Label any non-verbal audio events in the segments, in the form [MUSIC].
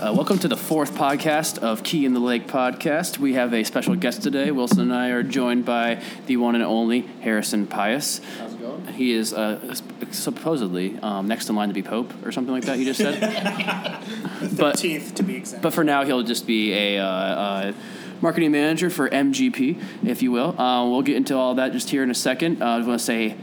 Uh, welcome to the fourth podcast of Key in the Lake podcast. We have a special guest today. Wilson and I are joined by the one and only Harrison Pius. How's it going? He is uh, supposedly um, next in line to be Pope or something like that. You just said. [LAUGHS] but Thirteenth to be exact. but for now, he'll just be a uh, uh, marketing manager for MGP, if you will. Uh, we'll get into all that just here in a second. Uh, I want to say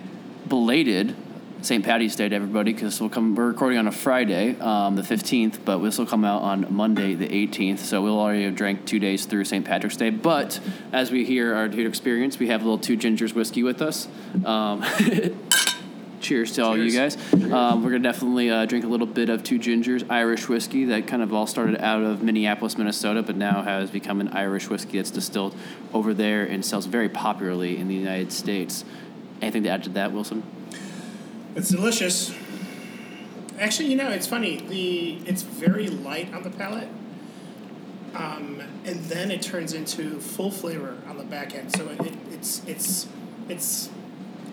belated St. Patty's Day to everybody because we'll come. We're recording on a Friday, um, the fifteenth, but this will come out on Monday, the eighteenth. So we'll already have drank two days through St. Patrick's Day. But as we hear our dude experience, we have a little two gingers whiskey with us. Um, [LAUGHS] cheers to all you guys. Um, we're gonna definitely uh, drink a little bit of Two Gingers Irish whiskey that kind of all started out of Minneapolis, Minnesota, but now has become an Irish whiskey that's distilled over there and sells very popularly in the United States. Anything to add to that, Wilson? It's delicious. Actually, you know, it's funny. The it's very light on the palate, um, and then it turns into full flavor on the back end. So it, it's it's it's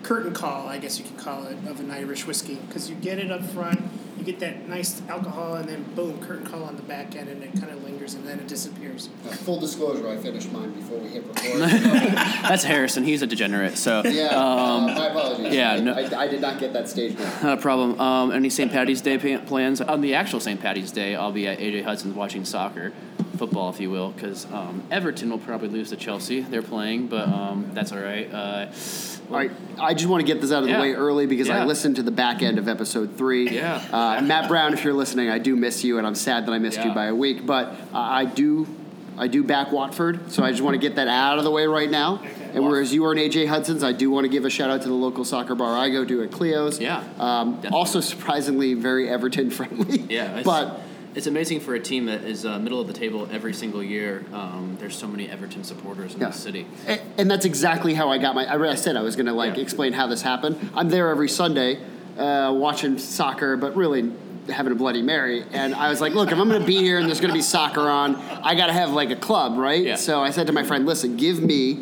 curtain call, I guess you could call it, of an Irish whiskey because you get it up front, get that nice alcohol, and then boom, curtain call on the back end, and it kind of lingers, and then it disappears. Uh, full disclosure, I finished mine before we hit record. [LAUGHS] That's Harrison. He's a degenerate. So yeah, um, uh, my apologies. yeah, I, no- I, I did not get that stage now. Not a problem. Um, any St. Patty's Day plans? On the actual St. Patty's Day, I'll be at AJ Hudson's watching soccer, football, if you will, because um, Everton will probably lose to Chelsea. They're playing, but um, that's all right. Uh, All right, I just want to get this out of Yeah. the way early because Yeah. I listened to the back end of episode three. Yeah. Uh, Matt Brown, if you're listening, I do miss you, and I'm sad that I missed Yeah. you by a week. But uh, I do, I do back Watford, so I just want to get that out of the way right now. And whereas you are an AJ Hudson's, I do want to give a shout out to the local soccer bar I go to at Cleo's. Yeah, Um, also surprisingly very Everton friendly. Yeah, but it's amazing for a team that is uh, middle of the table every single year. Um, there's so many Everton supporters in Yeah. the city. A- And that's exactly how I got my. I I said I was going to like Yeah. explain how this happened. I'm there every Sunday, uh, watching soccer, but really having a Bloody Mary. And I was like, look, if I'm going to be here and there's going to be soccer on, I got to have like a club, right? Yeah. So I said to my friend, listen, give me.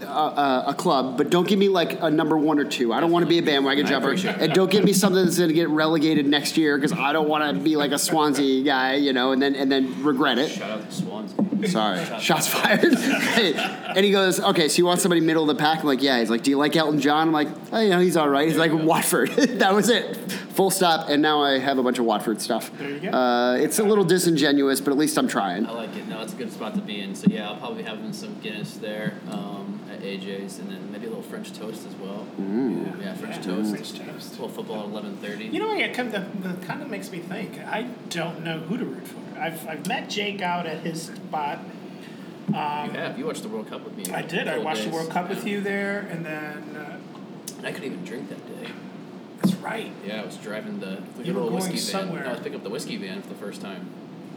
A, a, a club, but don't give me like a number one or two. I don't want to be a bandwagon jumper, and don't give me something that's going to get relegated next year because I don't want to be like a Swansea guy, you know, and then and then regret it. Shout out to Swansea. Sorry. Shots fired. [LAUGHS] and he goes, okay, so you want somebody middle of the pack? I'm like, yeah. He's like, do you like Elton John? I'm like, oh, you know, he's all right. He's like, Watford. [LAUGHS] that was it. Full stop. And now I have a bunch of Watford stuff. There you go. Uh, it's a little disingenuous, but at least I'm trying. I like it. No, it's a good spot to be in. So yeah, I'll probably have some Guinness there um, at AJ's, and then maybe a little French toast as well. Yeah, French Yeah, toast. French toast. A little football at eleven thirty. You know what? It kind of, the, kind of makes me think. I don't know who to root for. I've, I've met Jake out at his spot. you have. You watched the World Cup with me. I did. I Full watched the. World Cup with you there, and then uh, I couldn't even drink that day. that's right. Yeah, I was driving the, the You were going whiskey somewhere. van. No, I was picking up the whiskey van for the first time.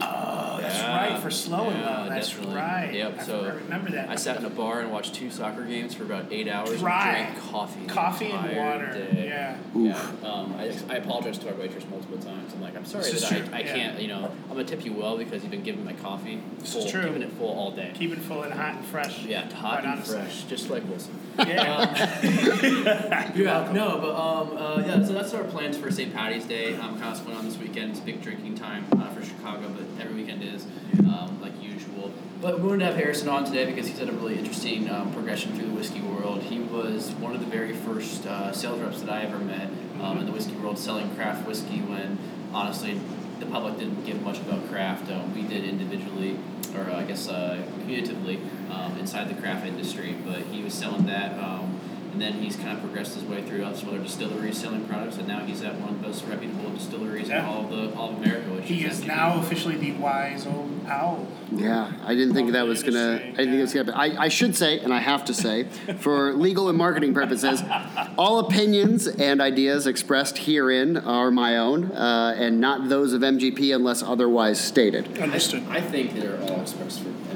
Oh, that's Yeah. right for slow and Yeah, low. That's definitely. right. Yep. I, so I remember that. I sat in a bar and watched two soccer games for about eight hours Dry. and drank coffee. Coffee and water. Day. Yeah. Yeah. Um, I, I apologized to our waitress multiple times. I'm like, I'm sorry This that I, I yeah. can't, you know, I'm gonna tip you well because you've been giving my coffee This full, is true. keeping it full all day. Keep it full and hot and fresh. yeah, hot quite and honestly. fresh, just like Wilson. Yeah. [LAUGHS] [LAUGHS] Yeah, no, but um, uh, yeah. So that's our plans for St. Patty's Day. Um, kind of what's on this weekend. It's a big drinking time uh, for Chicago, but every weekend is um, like usual. But we wanted to have Harrison on today because he's had a really interesting um, progression through the whiskey world. He was one of the very first uh, sales reps that I ever met um, in the whiskey world, selling craft whiskey when honestly the public didn't give much about craft. Um, we did individually, or uh, I guess uh, commutatively, um, inside the craft industry. But he was selling that. And then he's kind of progressed his way through some other distilleries selling products, and now he's at one of the most reputable distilleries in all of the all of America. Which He is is now officially the wise old owl. Yeah, I didn't think that was gonna. I didn't think it was gonna. I, I should say, and I have to say, [LAUGHS] for legal and marketing purposes, all opinions and ideas expressed herein are my own, uh, and not those of MGP unless otherwise stated. Understood. I think they're all expressed for MGP.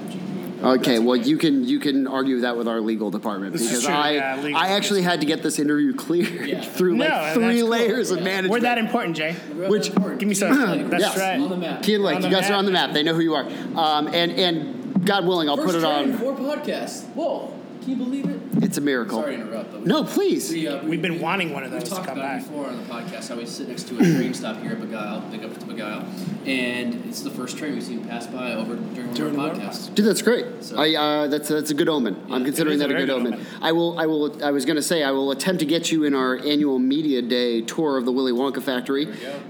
Okay, well you can you can argue that with our legal department because true, I yeah, legal I actually had to get this interview cleared Yeah. [LAUGHS] through like No, three that's cool. layers of management. We're that important, Jay. Which- Give me some. [CLEARS THROAT] That's Yes. right. On the map. Key Lake, you the guys are on the map. They know who you are. Um, and and God willing, I'll First put it on. four podcasts. Whoa, can you believe it? It's a miracle. Sorry to interrupt. But we- No, please. We, uh, we- We've been we- wanting one of those. We've to talked come about by. it before on the podcast how we sit next to a train stop here at Beguile, big up to Beguile, and it's the first train we've seen pass by over during one During of our one of podcasts. Dude, that's great. So- I uh, that's that's a good omen. I'm considering that a a good good omen. omen. I will I will I was going to say I will attempt to get you in our annual media day tour of the Willy Wonka factory,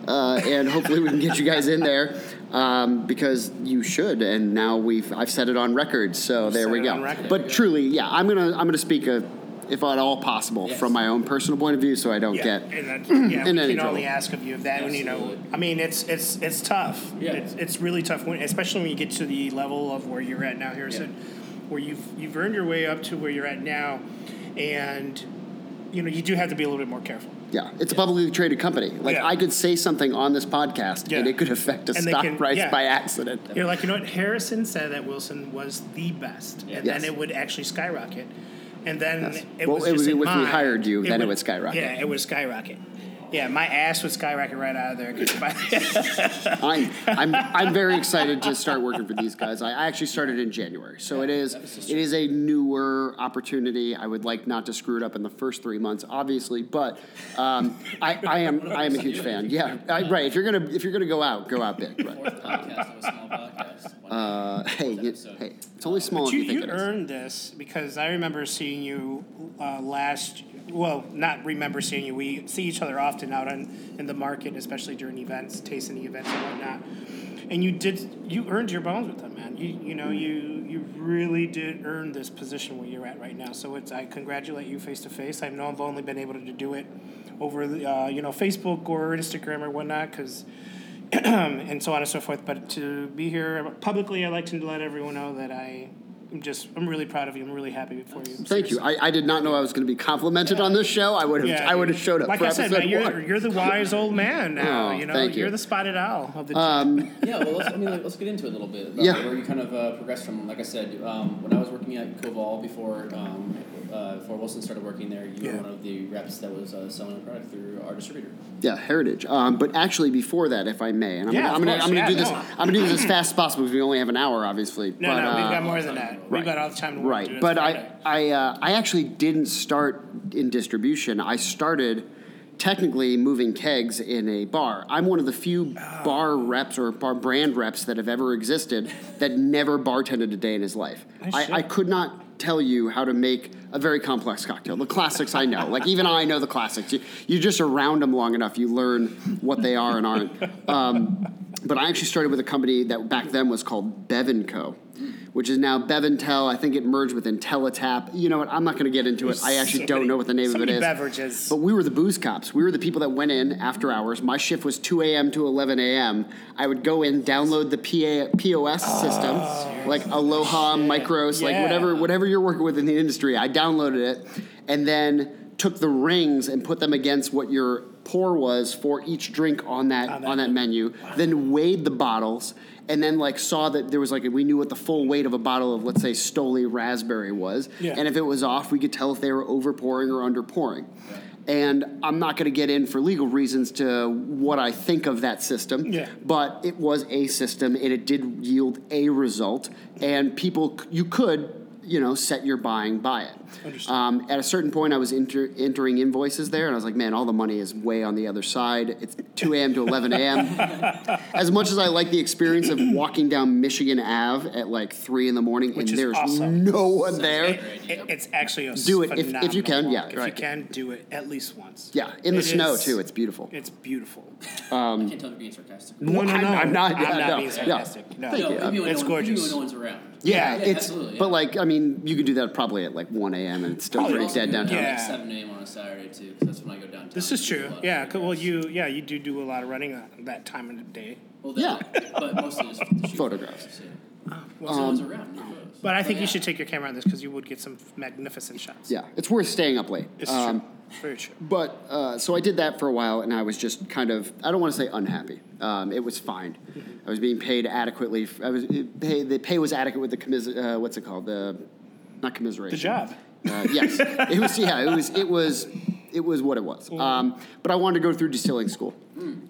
uh, and hopefully we can get you guys in there [LAUGHS] um, because you should. And now we've I've set it on record, so there we go. record. But truly, yeah, I'm gonna I'm gonna speak a, if at all possible Yes. from my own personal point of view, so I don't Yeah, get and that, [CLEARS THROAT] yeah, in we any can only ask of you of that. And, you know, I mean, it's it's it's tough. Yeah. It's, it's really tough, when, especially when you get to the level of where you're at now, Harrison, where you've you've earned your way up to where you're at now, and you know you do have to be a little bit more careful. Yeah, it's a publicly traded company. Like Yeah. I could say something on this podcast, and it could affect a And they stock can- price yeah. by accident. You're like, you know what? Harrison said that Wilson was the best, and Yes. then it would actually skyrocket. And then Yes. it Well, was it just would be in if we hired you, then it would skyrocket. Yeah, it would skyrocket. Yeah, my ass would skyrocket right out of there. [LAUGHS] I'm, I'm, I'm very excited to start working for these guys. I, I actually started in January, so it is it is a newer opportunity. I would like not to screw it up in the first three months, obviously, but um, I, I am I am a huge fan. Yeah, I, right. If you're gonna if you're gonna go out, go out big. Right. Fourth podcast of a small podcast. Uh, hey, you, hey, it's only small But if you, you think you it is. earned this because I remember seeing you uh, last. Well, not remember seeing you. We see each other often out on, in the market, especially during events, tasting events and whatnot. And you did. You earned your bones with them, man. You you know you you really did earn this position where you're at right now. So it's I congratulate you face to face. I know I've only been able to do it over the, uh, you know Facebook or Instagram or whatnot because. [CLEARS THROAT] and so on and so forth. But to be here publicly, I'd like to let everyone know that I am just, I'm really proud of you. I'm really happy for you. Thank you. I, I did not know I was going to be complimented on this show. I would have Yeah, I would have showed up Like for I said, episode man, you're, you're the wise old man now. Oh, you know, thank you. are the spotted owl of the team. [LAUGHS] Yeah, well, let's, I mean, let's get into it a little bit. About Yeah. Where you kind of uh, progressed from, like I said, um, when I was working at Koval before, um, uh, before Wilson started working there, you Yeah. were one of the reps that was uh, selling the product through our distributor. Yeah, heritage. Um, but actually, before that, if I may, and I'm Yeah, gonna, I'm gonna, course. I'm gonna Yeah, do this. no. I'm gonna do this as fast as possible because we only have an hour, obviously. No, but, no, uh, we've got more than that. right. We've got all the time to work. Right, dude. It's but I, I, uh, I actually didn't start in distribution. I started technically moving kegs in a bar. I'm one of the few Oh. bar reps or bar brand reps that have ever existed that never bartended a day in his life. I, shit. I could not tell you how to make a very complex cocktail. The classics I know, like even I know the classics. You, you're just around them long enough, you learn what they are and aren't. Um, but I actually started with a company that back then was called Bevinco, which is now Bevintel. I think it merged with IntelliTap. You know what? I'm not going to get into it. I actually So don't many- know what the name so of it is. beverages. But we were the booze cops. We were the people that went in after hours. My shift was 2 a.m. to 11 a.m. I would go in, download the PA, POS oh, system, like Aloha, Micros, like whatever whatever you're working with in the industry. I downloaded it, and then took the rings and put them against what your pour was for each drink on that On on that that, menu. Then weighed the bottles. And then, like, saw that there was like we knew what the full weight of a bottle of, let's say, Stoli raspberry was, Yeah. and if it was off, we could tell if they were over pouring or under pouring. And I'm not going to get in for legal reasons to what I think of that system. Yeah. But it was a system and it did yield a result. And people, you could, you know, set your buying by it. Um, at a certain point, I was enter, entering invoices there and I was like, man, all the money is way on the other side. It's 2 a.m. to 11 a.m. [LAUGHS] as much as I like the experience of walking down Michigan Ave at like 3 in the morning Which and is there's awesome. no one there. It, it's actually a Do it if- if you can, yeah, walk. If right. you can, do it at least once. Yeah, in the It snow is- too. It's beautiful. It's beautiful. I can't tell if you're being sarcastic. No, no, no. I'm- I'm not- I'm yeah, not no, being yeah. sarcastic. No, Thank no, you. maybe when It's no gorgeous. no one's around. Yeah, Yeah, it's absolutely, but like I mean, you can do that probably at like 1 a.m. and it's still Probably pretty also dead do- downtown. yeah. Like 7 a.m. on a Saturday, too, because that's when I go downtown. This is I do true. a lot of Yeah. 'cause- Well, photographs. you yeah you do do a lot of running at that time of the day. Well, Yeah. that, but mostly just the shoot Photographs. yeah. Well, no one's around. no photos. But I think yeah. you should take your camera on this because you would get some magnificent shots. Yeah, it's worth staying up late. It's Um, true. Very true. But uh, so I did that for a while, and I was just kind of I don't want to say unhappy. Um, it was fine. I was being paid adequately. I was pay, the pay was adequate with the commis- uh, what's it called the not commiseration. The job. Uh, yes, [LAUGHS] it was. Yeah, it was. It was. It was what it was. Um, but I wanted to go through distilling school,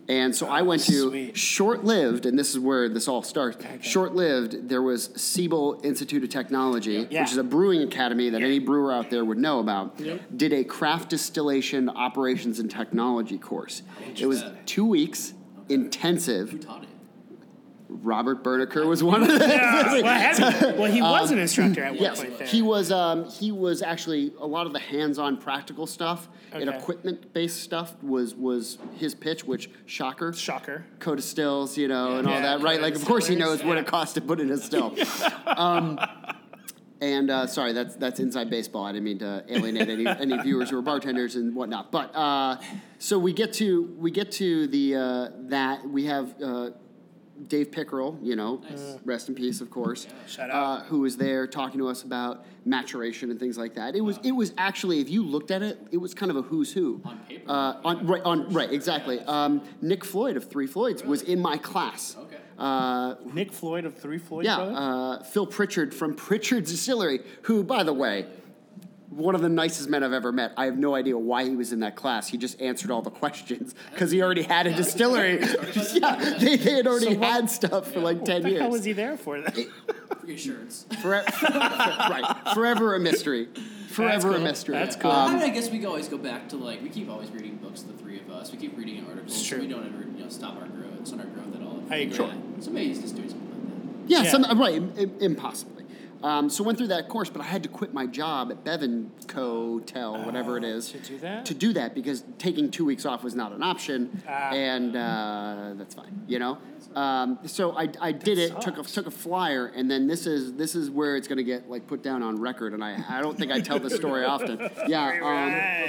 And so I went to Sweet. short lived, and this is where this all starts. Short lived, there was Siebel Institute of Technology, Yeah. which is a brewing academy that Yeah. any brewer out there would know about, Yep. did a craft distillation operations and technology course. It was two weeks, intensive. Who taught it? Robert Birnecker was one of them. Yeah, [LAUGHS] well, had- well, he was an instructor at one Um, Yes, point there. he was. Um, he was actually a lot of the hands-on practical stuff and equipment-based stuff was was his pitch. Which shocker, Shocker. Kothe stills, you know, and all Yeah, that, right? Like, of course, he knows what it yeah. costs to put in a still. [LAUGHS] um, and uh, sorry, that's that's inside baseball. I didn't mean to alienate any, any [LAUGHS] viewers who are bartenders and whatnot. But uh, so we get to we get to the uh, that we have. Uh, Dave Pickerell, you know, rest in peace, of course. Shout Uh, who was there talking to us about maturation and things like that. It was it was actually, if you looked at it, it was kind of a who's who. On paper. Uh, on right on right exactly. Um, Nick Floyd of Three Floyds was in my class. Okay. Uh, Nick Floyd of Three Floyds? yeah, uh, Phil Prichard from Prichard's Distillery, who, by the way, one of the nicest men I've ever met. I have no idea why he was in that class. He just answered all the questions because he already had a distillery. [LAUGHS] yeah, they, they had already So what- had stuff for like ten years. hell was he there for? then? Reassurance. Forever, [LAUGHS] right, forever a mystery. Forever a mystery. That's cool. I Um, mean, I guess we can always go back to like we keep always reading books, the three of us. We keep reading articles. It's so we don't ever you know stop our growth. It's not our growth at all. I agree. Sure. So maybe he's just doing something like Yeah, Yeah. Some, right, im- im- impossibly. Um, so went through that course, but I had to quit my job at Bevan Co. Tel, whatever it is, to do that? To do that because taking two weeks off was not an option, Ah. and uh, that's fine, you know. Um, so I, I did it, took a took a flyer, and then this is this is where it's going to get like put down on record, and I, I don't think I tell this story often. [LAUGHS] Yeah.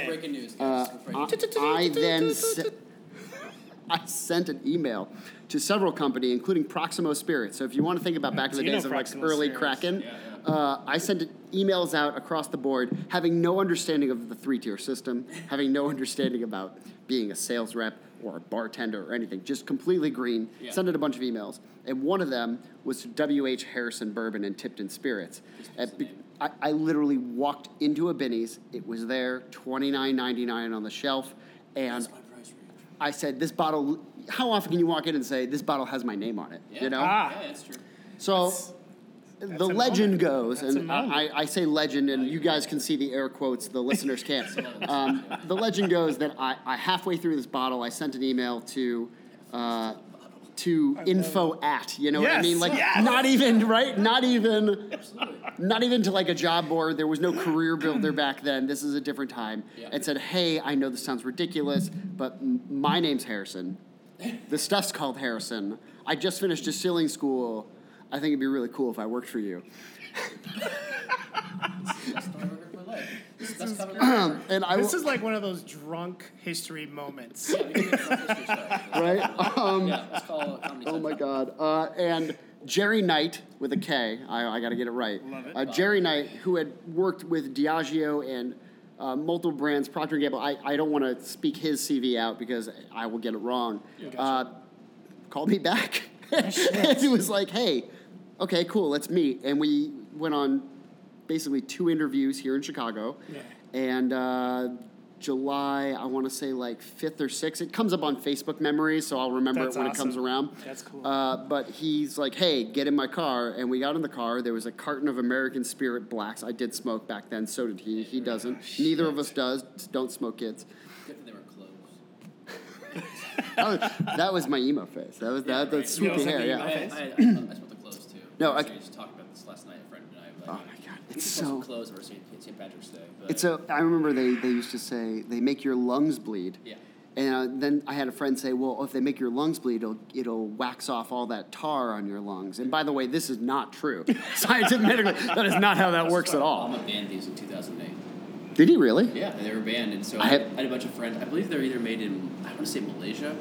Um, Breaking news, uh, guys. Breaking I, then [LAUGHS] I sent an email to several company, including Proximo Spirits. So if you want to think about back in the days of like Proximo early Spirits? Kraken, Yeah, Uh, I sent emails out across the board, having no understanding of the three tier system, having no understanding about being a sales rep or a bartender or anything, just completely green. Yeah. Sent it a bunch of emails, and one of them was W.H. Harrison Bourbon and Tipton Spirits. Uh, be- I, I literally walked into a Binny's. It was there, twenty nine ninety nine on the shelf, and That's my price range. I said, "This bottle." How often can you walk in and say, "This bottle has my name on it"? Yeah. You know. Ah. Yeah, that's true. so that's the legend goes, That's and. I, I say legend, and you guys can see the air quotes. The listeners can't. [LAUGHS] Um, the legend goes that I, I halfway through this bottle, I sent an email to. Uh, to info at, you know what I mean? Like yes. not even right, not even Absolutely. not even to like a job board. There was no career builder back then. This is a different time. Yeah. And said, "Hey, I know this sounds ridiculous, but my name's Harrison. [LAUGHS] The stuff's called Harrison. I just finished distilling school. I think it'd be really cool if I worked for you." That's the story of my life. This is best cover [CLEARS THROAT] and I This is like one of those drunk history moments. Yeah, we can get some history stuff. right. [LAUGHS] Um, Yeah, let's call it comedy. Oh my God! Uh, and Jerry Knight with a K. I, I got to get it right. Love it. Uh, Jerry Knight, who had worked with Diageo and uh, multiple brands, Procter and Gamble. I, I don't want to speak his CV out because I will get it wrong. Uh, called me back. [LAUGHS] and it was like, hey, okay, cool, let's meet. And we went on basically two interviews here in Chicago. Yeah. And uh, July, I want to say like 5th or 6th. It comes up on Facebook memories, so I'll remember That's it when it comes around. That's cool. Uh, but he's like, hey, get in my car. And we got in the car. There was a carton of American Spirit Blacks. I did smoke back then, so did he. He doesn't. Neither of us does. Don't smoke kids. That they were closed. [LAUGHS] That was, that was my emo face. That was that, that right. swoopy was hair, yeah. emo I, I, face? I, No, I- actually just talked about this last night. A friend and I. Oh my god, it's so. over St. Patrick's Day. But It's a. I remember they, they used to say they make your lungs bleed. Yeah. And uh, then I had a friend say, "Well, if they make your lungs bleed, it'll it'll wax off all that tar on your lungs." And by the way, this is not true. [LAUGHS] Scientifically, that is not how that works at all. Obama banned these in 2008. Did he really? Yeah, they were banned, and so I I, have- I had a bunch of friends. I believe they're either made in I want to say Malaysia,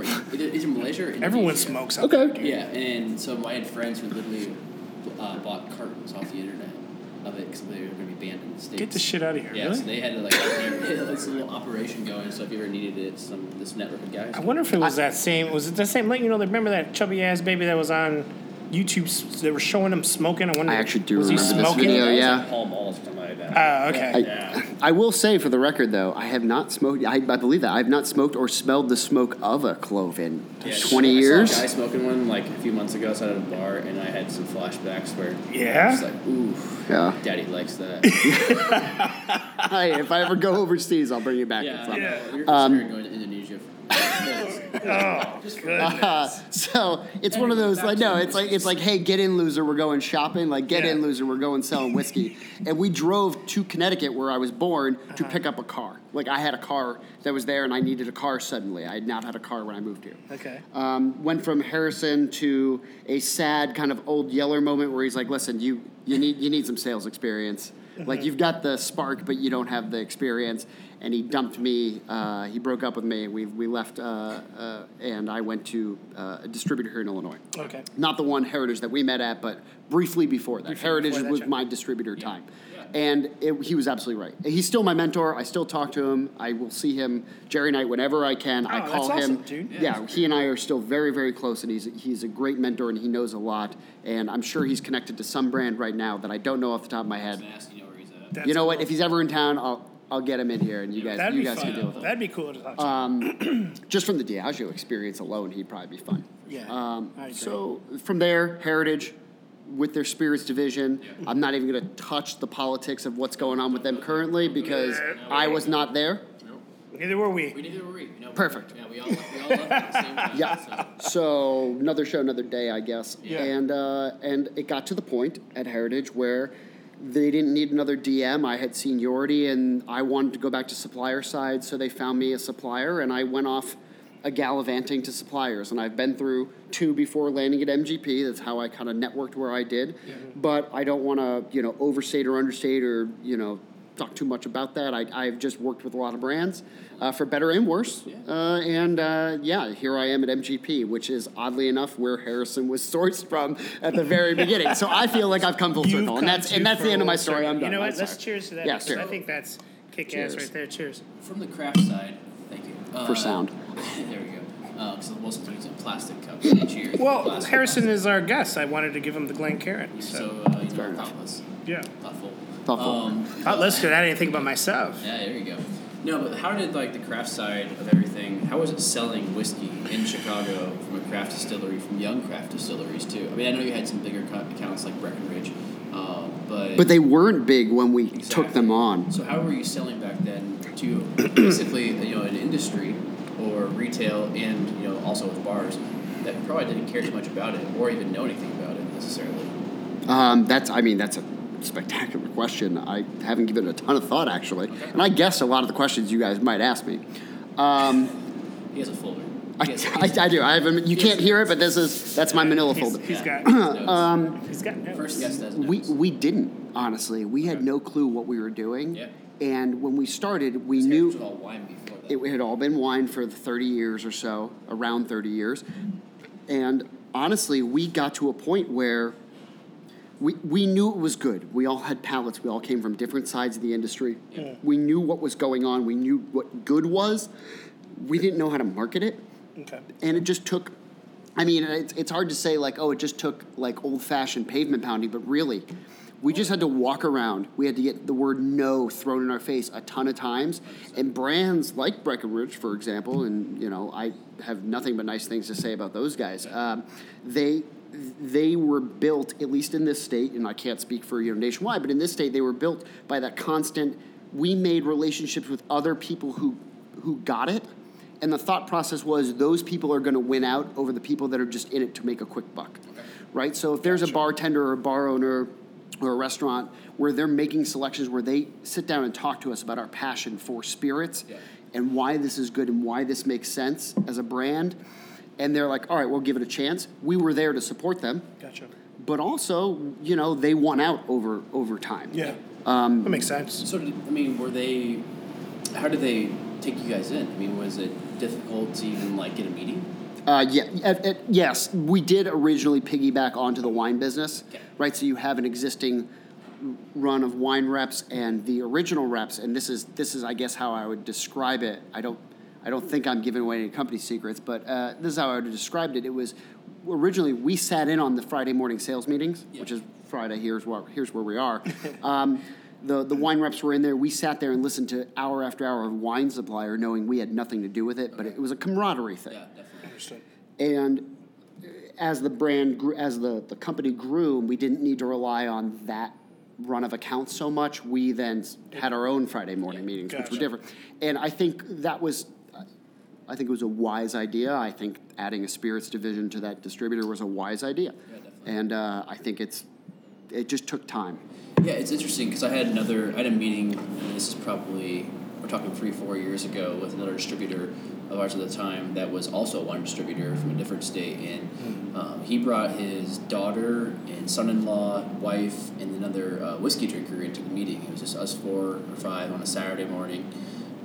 or either, either Malaysia or Indonesia. Everyone smokes. out Okay. there, dude. Yeah, and so I had friends who literally uh, bought cartons off the internet of it because they were going to be banned in the states. Get the shit out of here. Yeah, really? so they had to like [LAUGHS] they had this little operation going. So if you ever needed it, some this network of guys. I wonder if it was that same. Was it the same? Like you know, they remember that chubby ass baby that was on YouTube? s- They were showing him smoking. I wonder. I actually do was he remember this smoking? video, That was yeah. like Pall Mall or something like that. Oh, okay. Yeah. I will say for the record, though, I have not smoked. I, I believe that I have not smoked or smelled the smoke of a clove in Yeah, twenty I years. saw a guy smoking one like a few months ago outside of a bar, and I had some flashbacks where Yeah? I was like, ooh, Yeah. daddy likes that. [LAUGHS] Hey, if I ever go overseas, I'll bring you back. yeah, with some. yeah. we were Um, considering going to Indonesia. Oh, goodness. Uh, [LAUGHS] so it's one of those like no, it's like it's like hey, get in loser, we're going shopping. Like get in loser, we're going selling whiskey. and we drove to Connecticut where I was born to pick up a car. Like I had a car that was there, and I needed a car suddenly. I had not had a car when I moved here. Okay. Um, went from Harrison to a sad kind of old Yeller moment where he's like, "Listen, you you need you need some sales experience. Like you've got the spark, but you don't have the experience." And he dumped me. Uh, he broke up with me. We we left, uh, uh, and I went to uh, a distributor here in Illinois. Okay. Not the one Heritage that we met at, but briefly before that. Briefly Heritage before that, was yeah. my distributor time. And it, he was absolutely right. He's still my mentor. I still talk to him. I will see him Jerry Knight whenever I can. I Oh, call that's him. dude. Yeah, he and I are still very, very close, and he's he's a great mentor, and he knows a lot. And I'm sure he's connected to some brand right now that I don't know off the top of my head. You know where he's at. That's You know what? If he's ever in town, I'll I'll get him in here, and you guys That'd you be guys fun. can deal with him. That'd be cool to talk to. Um, [CLEARS THROAT] just from the Diageo experience alone, he'd probably be fun. Yeah, Um, I agree. so from there, Heritage, with their spirits division, I'm not even going to touch the politics of what's going on with them currently because I was not there. Neither were We we. neither were we. You know, Perfect. Yeah, we all, we all left at the same time. Yeah. So. So another show, another day, I guess. Yeah. And uh, and it got to the point at Heritage where they didn't need another DM. I had seniority, and I wanted to go back to supplier side, so they found me a supplier, and I went off a gallivanting to suppliers. And I've been through two before landing at MGP. That's how I kind of networked where I did. But I don't want to, you know, overstate or understate or you know talk too much about that. I, I've just worked with a lot of brands, uh, for better and worse. Uh, and uh, yeah, here I am at MGP, which is oddly enough where Harrison was [LAUGHS] sourced from at the very beginning. So I feel like I've come full You've circle, and that's and that's the end of my full story. I'm done. You know I'm what? Let's sorry. cheers to that. Yeah, cheers. I think that's kick ass right there. Cheers. From the craft side, thank you. Uh, For sound. [LAUGHS] there we go. Uh because most of the using plastic cups. Cheers. [LAUGHS] Well, Plastic Harrison cups. is our guest. I wanted to give him the Glencairn. So, So, uh, you Fair know, thoughtless. yeah. Thoughtful. Thoughtful. Um, Not listed. I didn't think about myself. Yeah, there you go. No, but how did like the craft side of everything? How was it selling whiskey in Chicago from a craft distillery, from young craft distilleries too? I mean, I know you had some bigger accounts like Breckenridge, uh, but But they weren't big when we took them on. So how were you selling back then to basically you know an industry or retail and you know also with bars that probably didn't care too much about it or even know anything about it necessarily? Um, that's, I mean, that's a spectacular question. I haven't given it a ton of thought actually, and I guess a lot of the questions you guys might ask me. Um, He has a folder. I, I, I do. I haven't. You can't hear it, but this is that's my Manila He's- folder. he's Yeah. got. [CLEARS THROAT] Um, He's got notes. First guest has we notes. we didn't honestly. We had no clue what we were doing. Yeah. And when we started, we This knew was all wine before that. it had all been wine for 30 years or so, around 30 years. And honestly, we got to a point where we, we knew it was good. We all had palates. We all came from different sides of the industry. We knew what was going on. We knew what good was. We didn't know how to market it. Okay. And it just took, I mean, it's, it's hard to say, like, oh, it just took like old fashioned pavement pounding, but really, we just had to walk around. We had to get the word no thrown in our face a ton of times. And brands like Breckenridge, for example, and, you know, I have nothing but nice things to say about those guys. Um, they, they were built, at least in this state, and I can't speak for you know nationwide, but in this state, they were built by that constant. We made relationships with other people who who got it, and the thought process was those people are going to win out over the people that are just in it to make a quick buck, right? So if there's a bartender or a bar owner or a restaurant where they're making selections where they sit down and talk to us about our passion for spirits Yeah. and why this is good and why this makes sense as a brand. And they're like, all right, we'll give it a chance. We were there to support them, Gotcha. but also, you know, they won out over over time. Yeah. Um, That makes sense. So, did, I mean, were they? How did they take you guys in? I mean, was it difficult to even like get a meeting? Uh, yeah, at, at, yes, we did originally piggyback onto the wine business, Okay. right? So you have an existing run of wine reps and the original reps, and this is this is I guess how I would describe it. I don't I don't think I'm giving away any company secrets, but uh, this is how I would have described it. It was originally we sat in on the Friday morning sales meetings, Yeah. which is Friday. Here's where here's where we are. [LAUGHS] um, the the wine reps were in there. We sat there and listened to hour after hour of wine supplier, knowing we had nothing to do with it, but it was a camaraderie thing. Yeah, definitely. Understood. And as the brand grew, as the, the company grew, we didn't need to rely on that run of accounts so much, we then had our own Friday morning meetings, which were different. And I think that was, I think it was a wise idea. I think adding a spirits division to that distributor was a wise idea. definitely. And uh, I think it's, it just took time. Yeah, it's interesting because I had another. I had a meeting. And this is probably we're talking three, four years ago with another distributor of ours at the time that was also a wine distributor from a different state, and um, he brought his daughter and son-in-law, wife, and another uh, whiskey drinker into the meeting. It was just us four or five on a Saturday morning,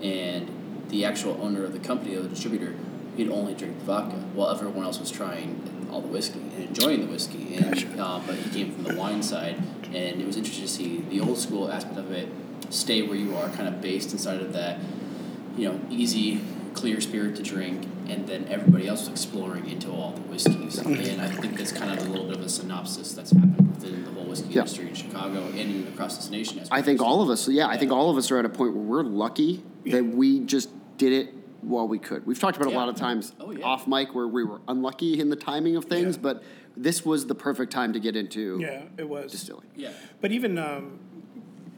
and the actual owner of the company, of the distributor, he'd only drink vodka while everyone else was trying all the whiskey and enjoying the whiskey. And uh, but he came from the wine side, and it was interesting to see the old school aspect of it stay where you are, kind of based inside of that, you know, easy, clear spirit to drink, and then everybody else was exploring into all the whiskeys. And I think that's kind of a little bit of a synopsis that's happened within the whole whiskey Yeah. industry in Chicago and across this nation. As I think all of us, yeah, I think all of us are at a point where we're lucky that we just did it while we could. We've talked about a lot of times Oh, yeah. off mic where we were unlucky in the timing of things, Yeah. but this was the perfect time to get into Yeah, it was. distilling. Yeah. But even um,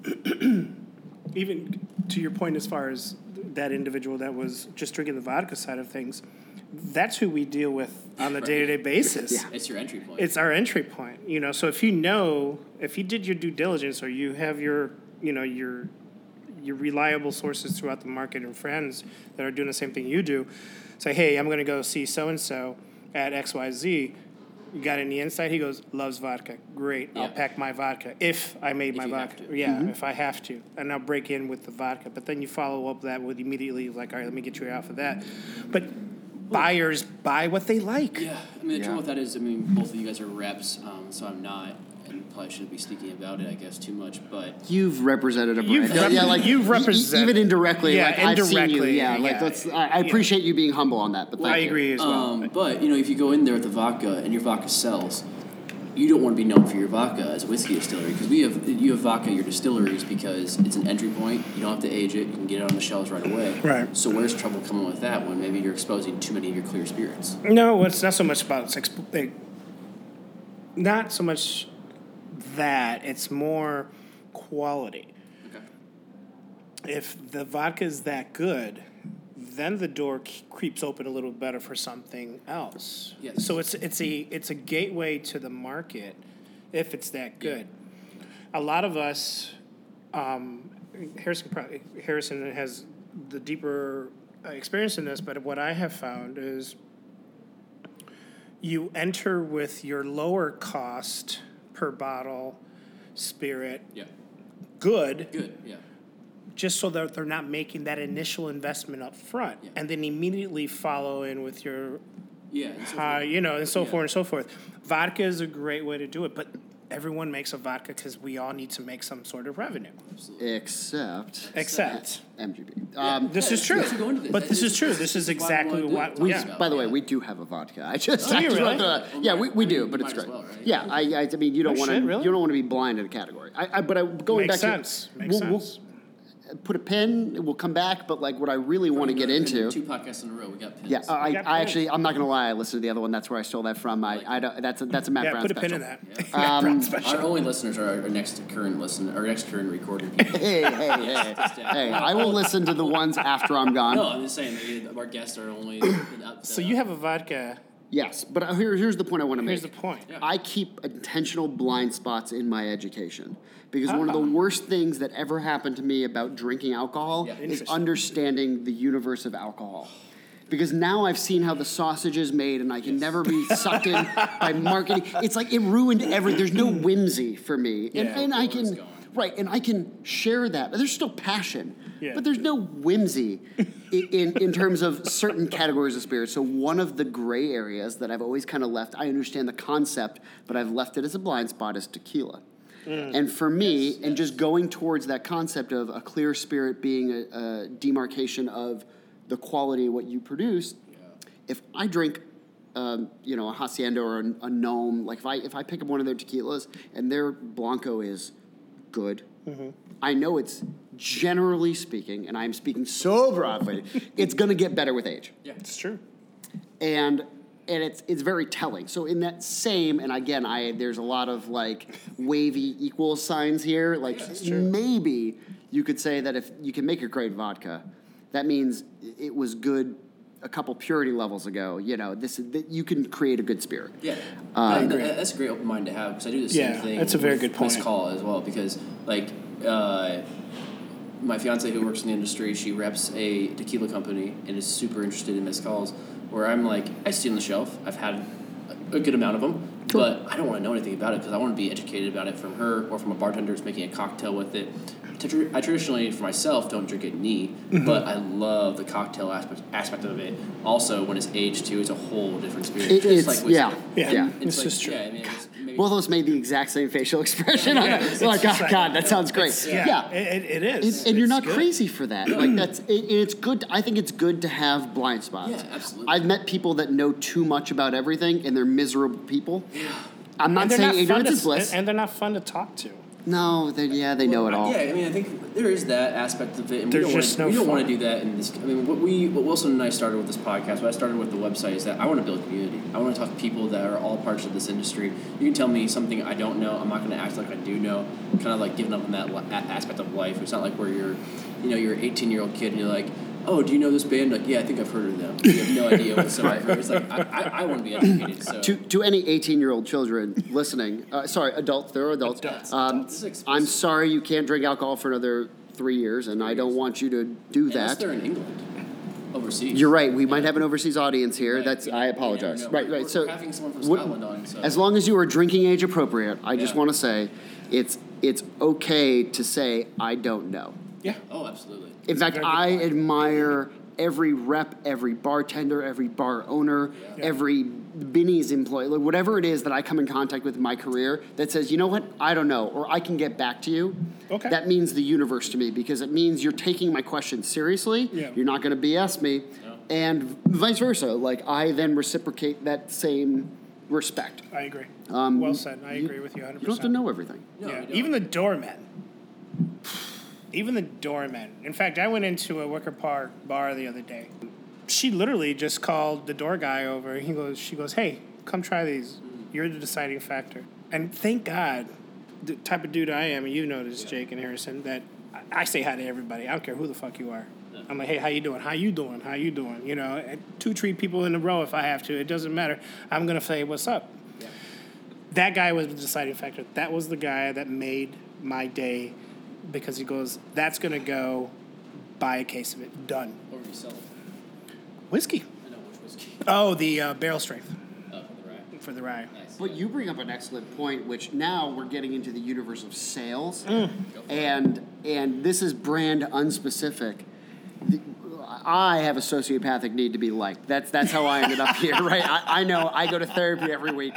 [CLEARS THROAT] even to your point, as far as that individual that was just drinking the vodka side of things, that's who we deal with on a day to day basis. Yeah. It's your entry point. It's our entry point, you know. So if you know, if you did your due diligence, or you have your, you know, your your reliable sources throughout the market and friends that are doing the same thing you do, say, hey, I'm going to go see so and so at X Y Z. You got any insight? He goes, loves vodka. Great. I'll pack my vodka if I made If my you have vodka. to. Yeah, Mm-hmm. if I have to, and I'll break in with the vodka. But then you follow up that with immediately like, all right, let me get you out for that. But buyers buy what they like. Yeah, I mean, the Yeah. trouble with that is, I mean, both of you guys are reps, um, so I'm not, and probably shouldn't be speaking about it, I guess, too much. But You've represented a brand. You've yeah, like you've e- even indirectly. Yeah, like I've seen you. indirectly, Yeah, like that's. I, I Yeah. appreciate you being humble on that. But thank I you. agree as well. um, but you know, if you go in there with the vodka and your vodka sells, you don't want to be known for your vodka as a whiskey distillery because we have you have vodka at your distilleries because it's an entry point. You don't have to age it. You can get it on the shelves right away. Right. So where's trouble coming with that when maybe you're exposing too many of your clear spirits? No, it's not so much about sex. Like, not so much that. It's more quality. Okay. If the vodka is that good, then the door creeps open a little better for something else. Yes. So it's it's a it's a gateway to the market if it's that good. A lot of us, um, Harrison Harrison has the deeper uh, experience in this, but what I have found is you enter with your lower cost per bottle spirit Yeah. good Good. Yeah. just so that they're not making that initial investment up front Yeah. and then immediately follow in with your Yeah. so uh, you know and so Yeah. forth and so forth vodka is a great way to do it but everyone makes a vodka because we all need to make some sort of revenue absolutely. Except except MGP. Yeah. Um, this is true let's go into this. but this is- is true this this is is why we wanna exactly what We- yeah. By the way, we do have a vodka. I just, Oh, I just really? want to, yeah, we, we do, but it's great. well, right? Yeah, I, I, I mean, you don't Oh, want to, really? you don't want to be blind in a category. I, I but I going makes back sense to, makes we'll, sense we'll put a pin. We'll come back, but like what I really want to get into. Two podcasts in a row. We got pins. Yeah, I, got I pins. actually, I'm not gonna lie. I listened to the other one. That's where I stole that from. I, I don't, that's a, that's a Matt yeah Brown put a special. pin in that Yeah. [LAUGHS] Matt Brown Um, special. Our only listeners are our next current listen, our next current recording [LAUGHS] people. Hey, hey, hey, hey! I will listen to the ones after I'm gone. No, I'm just saying maybe our guests are only. Up so you have a vodka Yes, but uh, here, here's the point I want to make. here's the point Yeah. I keep intentional blind spots in my education because one of the [LAUGHS] worst things that ever happened to me about drinking alcohol Yeah. is Interesting. understanding the universe of alcohol. Because now I've seen how the sausage is made, and I can never be [LAUGHS] sucked in by marketing. It's like it ruined every. There's no mm. whimsy for me, and, Yeah, and I where it's can going. right, and I can share that. But there's still passion, Yeah. but there's no whimsy [LAUGHS] in, in in terms of certain categories of spirits. So one of the gray areas that I've always kind of left. I understand the concept, but I've left it as a blind spot is tequila. And for me, and just going towards that concept of a clear spirit being a, a demarcation of the quality of what you produce, if I drink, um, you know, a hacienda or a, a gnome, like if I if I pick up one of their tequilas and their blanco is good. Mm-hmm. I know it's generally speaking, and I'm speaking so broadly, [LAUGHS] it's going to get better with age Yeah, It's true. and and it's it's very telling. So in that same, and again, I there's a lot of like wavy equal signs here. Like maybe you could say that if you can make a great vodka, that means it was good a couple purity levels ago. You know, this is that you can create a good spirit. Yeah, Um, That- that- that's a great open mind to have because I do the same Yeah, thing. that's a very with good point. call as well because like uh, my fiance who works in the industry, she reps a tequila company and is super interested in mezcals. Where I'm like, I see on the shelf. I've had a good amount of them, but I don't want to know anything about it because I want to be educated about it from her or from a bartender who's making a cocktail with it. Tra- I traditionally, for myself, don't drink it neat, Mm-hmm. but I love the cocktail aspect aspect of it. Also, when it's aged too, it's a whole different experience. It- just it's- like yeah, Yeah. yeah. It's like, just true. Yeah, I mean, it's maybe, Both of us made the exact same facial expression. on it. it's like, oh, like- God, that sounds great. It's- yeah, yeah. It, it- it is. And, and you're not good. crazy for that. Like that's it, it's good. I think it's good to have blind spots. Yeah, absolutely. I've met people that know too much about everything, and they're miserable people. Yeah. I'm not saying not ignorance to, is bliss. and they're not fun to talk to. No, they, yeah, they know it all. Yeah, I mean, I think there is that aspect of it, and There's we don't just want no we don't want to do that in this. I mean, what we what Wilson and I started with this podcast, what I started with the website, is that I want to build community. I want to talk to people that are all parts of this industry. You can tell me something I don't know. I'm not going to act like I do know. Kind of like giving up on that aspect of life. It's not like where you're, you know, you're an 18 year old kid and you're like. Oh, do you know this band? Like, yeah, I think I've heard of them. You have no [LAUGHS] idea whatsoever. It's like I, I, I want to be educated. So To, to any 18 year old children listening, uh, sorry, adults, there are adults. Adults, Um, This is expensive. I'm sorry you can't drink alcohol for another three years, and I don't want you to do unless that. they're in England, overseas. You're right. We might have an overseas audience here. Right. That's We- I we never apologize. know. Right, We're- right. So we're having someone from what- Scotland on, so- as long as you are drinking age appropriate, I just want to say it's it's okay to say I don't know. Yeah. Oh, absolutely. In fact, I admire every rep, every bartender, every bar owner, Yeah. every Binny's employee, like whatever it is that I come in contact with in my career that says, you know what, I don't know, or I can get back to you. Okay. That means the universe to me because it means you're taking my question seriously. Yeah. You're not going to BS me, and vice versa. Like I then reciprocate that same respect. I agree. Um, well said. I you- agree with you 100%. You don't have to know everything. No, yeah. Even the doormen. Even the doorman. In fact, I went into a Wicker Park bar the other day. She literally just called the door guy over. He goes, she goes, "Hey, come try these. You're the deciding factor." And thank God, the type of dude I am, and you know this, Jake and Harrison, that I- say hi to everybody. I don't care who the fuck you are. I'm like, hey, how you doing? How you doing? How you doing? You know, two, three people in a row if I have to. It doesn't matter. I'm gonna say, what's up? that guy was the deciding factor. That was the guy that made my day because he goes, that's going to go buy a case of it. Done. What were you selling? Whiskey. I know which whiskey. Oh, the uh, barrel strength Oh, for the right. for the rye. Nice. But you bring up an excellent point, which now we're getting into the universe of sales, Mm. and and this is brand unspecific. The- I have a sociopathic need to be liked. That's that's how I ended up here, right? I, I know I go to therapy every week.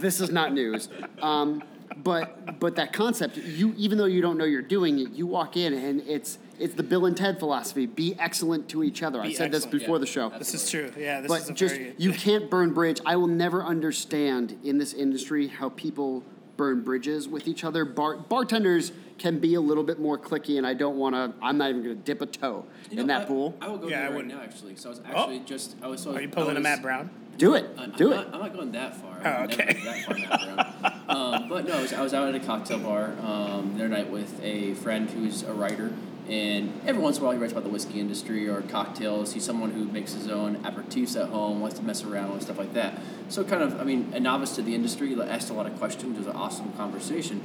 This is not news. Um, but but that concept, you even though you don't know you're doing it, you walk in and it's it's the Bill and Ted philosophy: be excellent to each other. I said this before Yeah. the show This is true. Yeah, this is but a just very. you can't burn bridge. I will never understand in this industry how people burn bridges with each other. Bar, bartenders can be a little bit more clicky, and I don't want to. I'm not even going to dip a toe You in know, that I, pool. I will go Yeah, I right wouldn't. now, actually. So I was actually oh. just. I was so. Are you I pulling a Matt Brown? Do it. I- do I'm it. Not, I'm not going that far. Oh, I'm never okay. that far um, but no, I was, I was out at a cocktail bar um, the other night with a friend who's a writer. And every once in a while, he writes about the whiskey industry or cocktails. He's someone who makes his own aperitifs at home, wants to mess around with stuff like that. So, kind of, I mean, a novice to the industry, asked a lot of questions. It was an awesome conversation.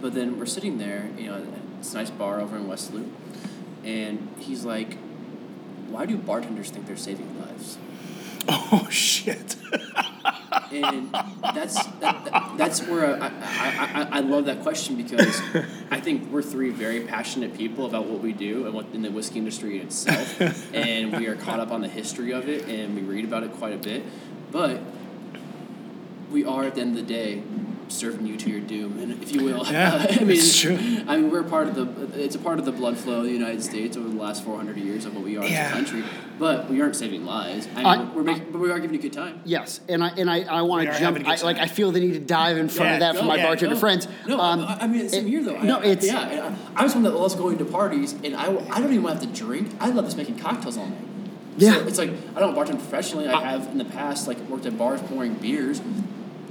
But then we're sitting there, you know, it's a nice bar over in West Loop, and he's like, "Why do bartenders think they're saving lives?" [LAUGHS] Oh shit! and that's that, that- that's where I, I, I, I love that question because I think we're three very passionate people about what we do and what in the whiskey industry itself, [LAUGHS] and we are caught up on the history of it and we read about it quite a bit, but we are at the end of the day serving you to your doom, and if you will. Yeah, [LAUGHS] I mean, it's true. I mean, we're part of the. It's a part of the blood flow of the United States over the last 400 years of what we are as a country. But we aren't saving lives. I mean, I- we're making, but we are giving you a good time. Yes, and I and I, I want to jump. having a I, good like. I feel the need to dive in front of Yeah, that for my yeah, bartender no. friends. No, Um, I I mean, same it- here though. No, I, it's yeah. I, I was one that loves going to parties, and I, I don't even have to drink. I love just making cocktails all night. Yeah. So it's like I don't bartend professionally. I have in the past like worked at bars pouring beers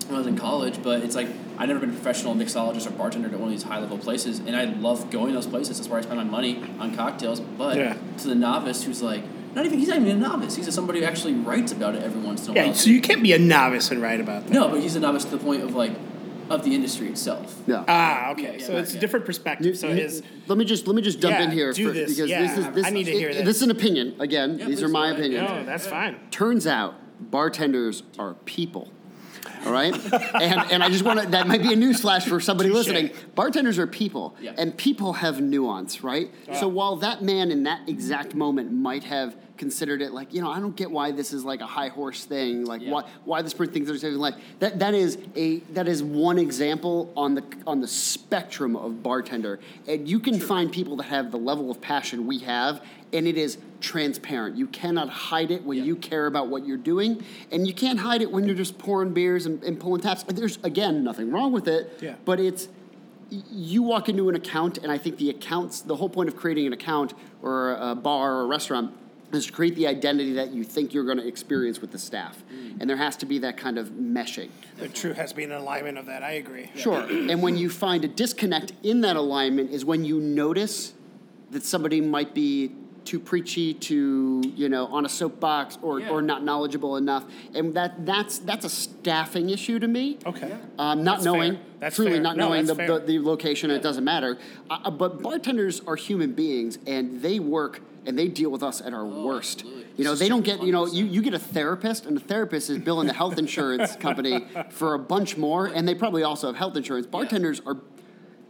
when I was in college, but it's like I've never been a professional mixologist or bartender at one of these high level places, and I love going to those places. That's where I spend my money on cocktails. But Yeah. to the novice who's like, not even he's not even a novice. He's a somebody who actually writes about it every once in a Yeah, while. so you can't be a novice and write about that. no, but he's a novice to the point of like of the industry itself. yeah. Ah, okay. Yeah, so yeah, it's a different perspective. So his let me just let me just jump Yeah, in here do for, this. because Yeah, this is this, I need to hear it- this. is an opinion. Again, Yeah, these are my opinions. no, that's fine. Turns out bartenders are people. All right, [LAUGHS] and and I just want to. That might be a newsflash for somebody listening. Bartenders are people, Yeah. and people have nuance, right? So while that man in that exact moment might have considered it like, you know, I don't get why this is like a high horse thing, like Yeah. why why this person thinks they're saving life. That that is a that is one example on the on the spectrum of bartender, and you can find people that have the level of passion we have, and it is transparent. You cannot hide it when Yeah. you care about what you're doing, and you can't hide it when you're just pouring beers and, and pulling taps. There's again nothing wrong with it, Yeah. but it's you walk into an account, and I think the accounts, the whole point of creating an account or a bar or a restaurant is to create the identity that you think you're going to experience with the staff. Mm. And there has to be that kind of meshing. The true has been an alignment of that. I agree. Sure. and when you find a disconnect in that alignment is when you notice that somebody might be too preachy, too you know on a soapbox, or, Yeah. or not knowledgeable enough, and that that's that's a staffing issue to me. Okay. Um, not That's knowing, fair. That's truly fair. not No, knowing the, that's the, fair. the location, it doesn't matter. Uh, Uh, but bartenders are human beings, and they work and they deal with us at our worst. absolutely. You know, This they don't get, you know, you, you get a therapist, and the therapist is billing the health insurance [LAUGHS] company for a bunch more, and they probably also have health insurance. Bartenders are,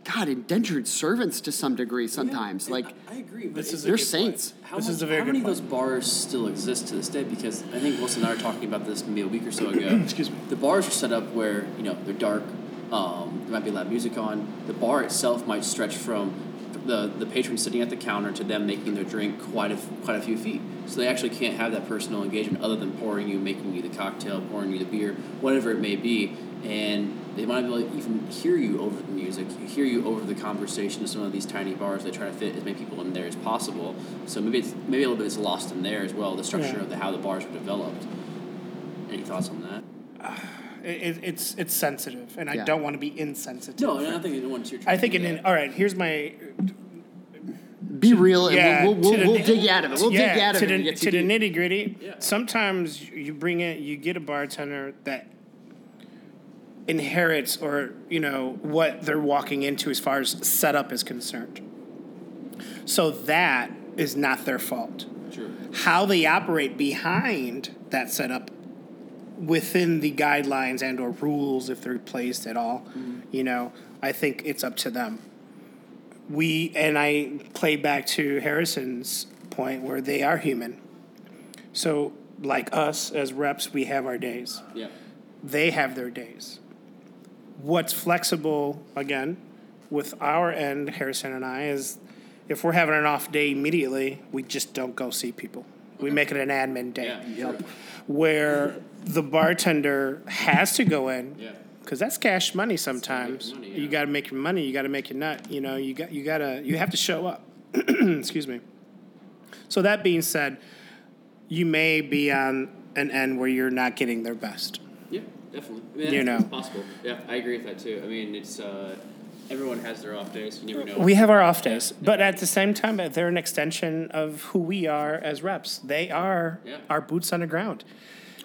God, indentured servants to some degree sometimes. And like, I, I agree, but This is a they're saints. How This much, is a very how good many of point. those bars still exist to this day? Because I think Wilson and I were talking about this maybe a week or so ago. [CLEARS THROAT] Excuse me. The bars are set up where you know they're dark. Um, there might be loud music on. The bar itself might stretch from the the patron sitting at the counter to them making their drink quite a f- quite a few feet. So they actually can't have that personal engagement other than pouring you, making you the cocktail, pouring you the beer, whatever it may be. And they might be able to even hear you over the music, hear you over the conversation of some of these tiny bars. They try to fit as many people in there as possible. So maybe it's maybe a little bit is lost in there as well. The structure Yeah. of the how the bars were developed. Any thoughts on that? [SIGHS] It, it, it's it's sensitive, and I don't want to be insensitive. No, I don't think anyone's your. I think in, in all right. Here's my be real, and yeah. we'll, we'll, to the- we'll dig out of it. We'll yeah, dig out of to it. the, and to the nitty gritty. Yeah. Sometimes you bring in, you get a bartender that inherits or you know what they're walking into as far as setup is concerned. So that is not their fault. Sure. How they operate behind that setup within the guidelines and or rules if they're placed at all mm-hmm. you know i think it's up to them we and i play back to harrison's point where they are human so like us as reps we have our days Yeah. they have their days what's flexible again with our end harrison and i is if we're having an off day immediately we just don't go see people. We make it an admin day. Yeah. Sure. where the bartender has to go in Yeah. because that's cash money sometimes. money, you got to make your money you got to make your nut you know you got you got to you have to show up. [CLEARS THROAT] Excuse me. So that being said you may be on an end where you're not getting their best. Yeah, definitely. I mean, You it's know. possible. Yeah, I agree with that too. I mean, it's uh, everyone has their off days. You never know. we have our off days but at the same time they're an extension of who we are as reps they are Yeah. our boots on the ground